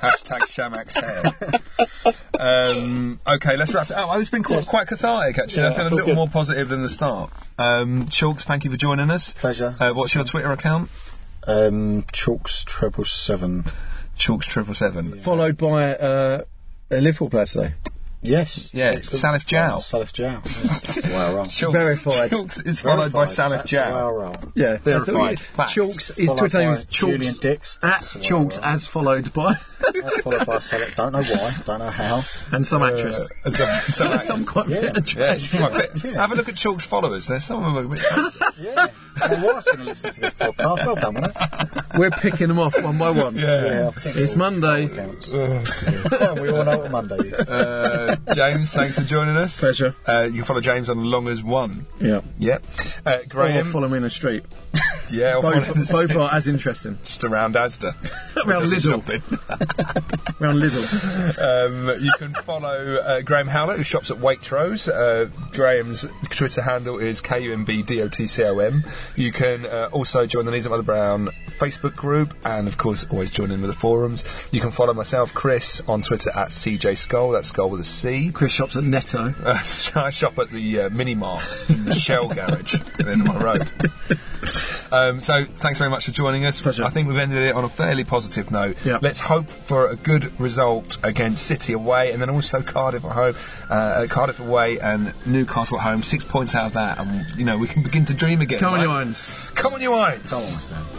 Hashtag Chamakh's hair. um, okay, let's wrap it up. Oh, it's been quite, quite cathartic, actually. I feel I a feel little good. more positive than the start. Um, Chalks, thank you for joining us. Pleasure. Uh, what's your Twitter account? Um, Chalks treble seven. Chalks triple seven. Followed by uh, a Liverpool player today. Yes. Yeah, Salif Diao. Salif Diao. That's the way I. Chalks, Verified. Chalks is followed by Salif That's the way I Yeah, that's all Verified you- fact. Chalks. His Followed Twitter name by is Julian Chalks Dix. at That's the way Chalks roll. as followed by That's followed by Salif. Don't know why. Don't know how. and some actress. And some, some some quite fit actress. yeah, it's quite fit. Have a look at Chalk's followers. There's some of them a bit. Yeah. My wife's going to listen to this podcast. Well done, with it? We're picking them off one by one. Yeah. I think It's all- Monday. counts. Yeah, we all know what Monday is. Uh, James, thanks for joining us. Pleasure. Uh, you can follow James on Long as One. Yeah. Yep. Uh, Or Graham. follow me in the street. yeah, or Both, both are as interesting. just around Asda. Around Lidl. Around Lidl. Um, you can follow uh, Graham Howlett, who shops at Waitrose. Uh, Graham's Twitter handle is KUMBDOTCOM. You can uh, also join the Knees Up Mother Brown Facebook group, and of course, always join in with the forums. You can follow myself, Chris, on Twitter at CJ Skull. That's Skull with a C. Chris shops at Netto. Uh, I shop at the uh, mini mart in the Shell garage at the end of my road. Um, so, thanks very much for joining us. Pleasure. I think we've ended it on a fairly positive note. Yeah. Let's hope for a good result against City away, and then also Cardiff at home, uh, Cardiff away, and Newcastle at home. Six points out of that, and you know we can begin to dream again. Come on, right? you irons. Come on, you irons. On.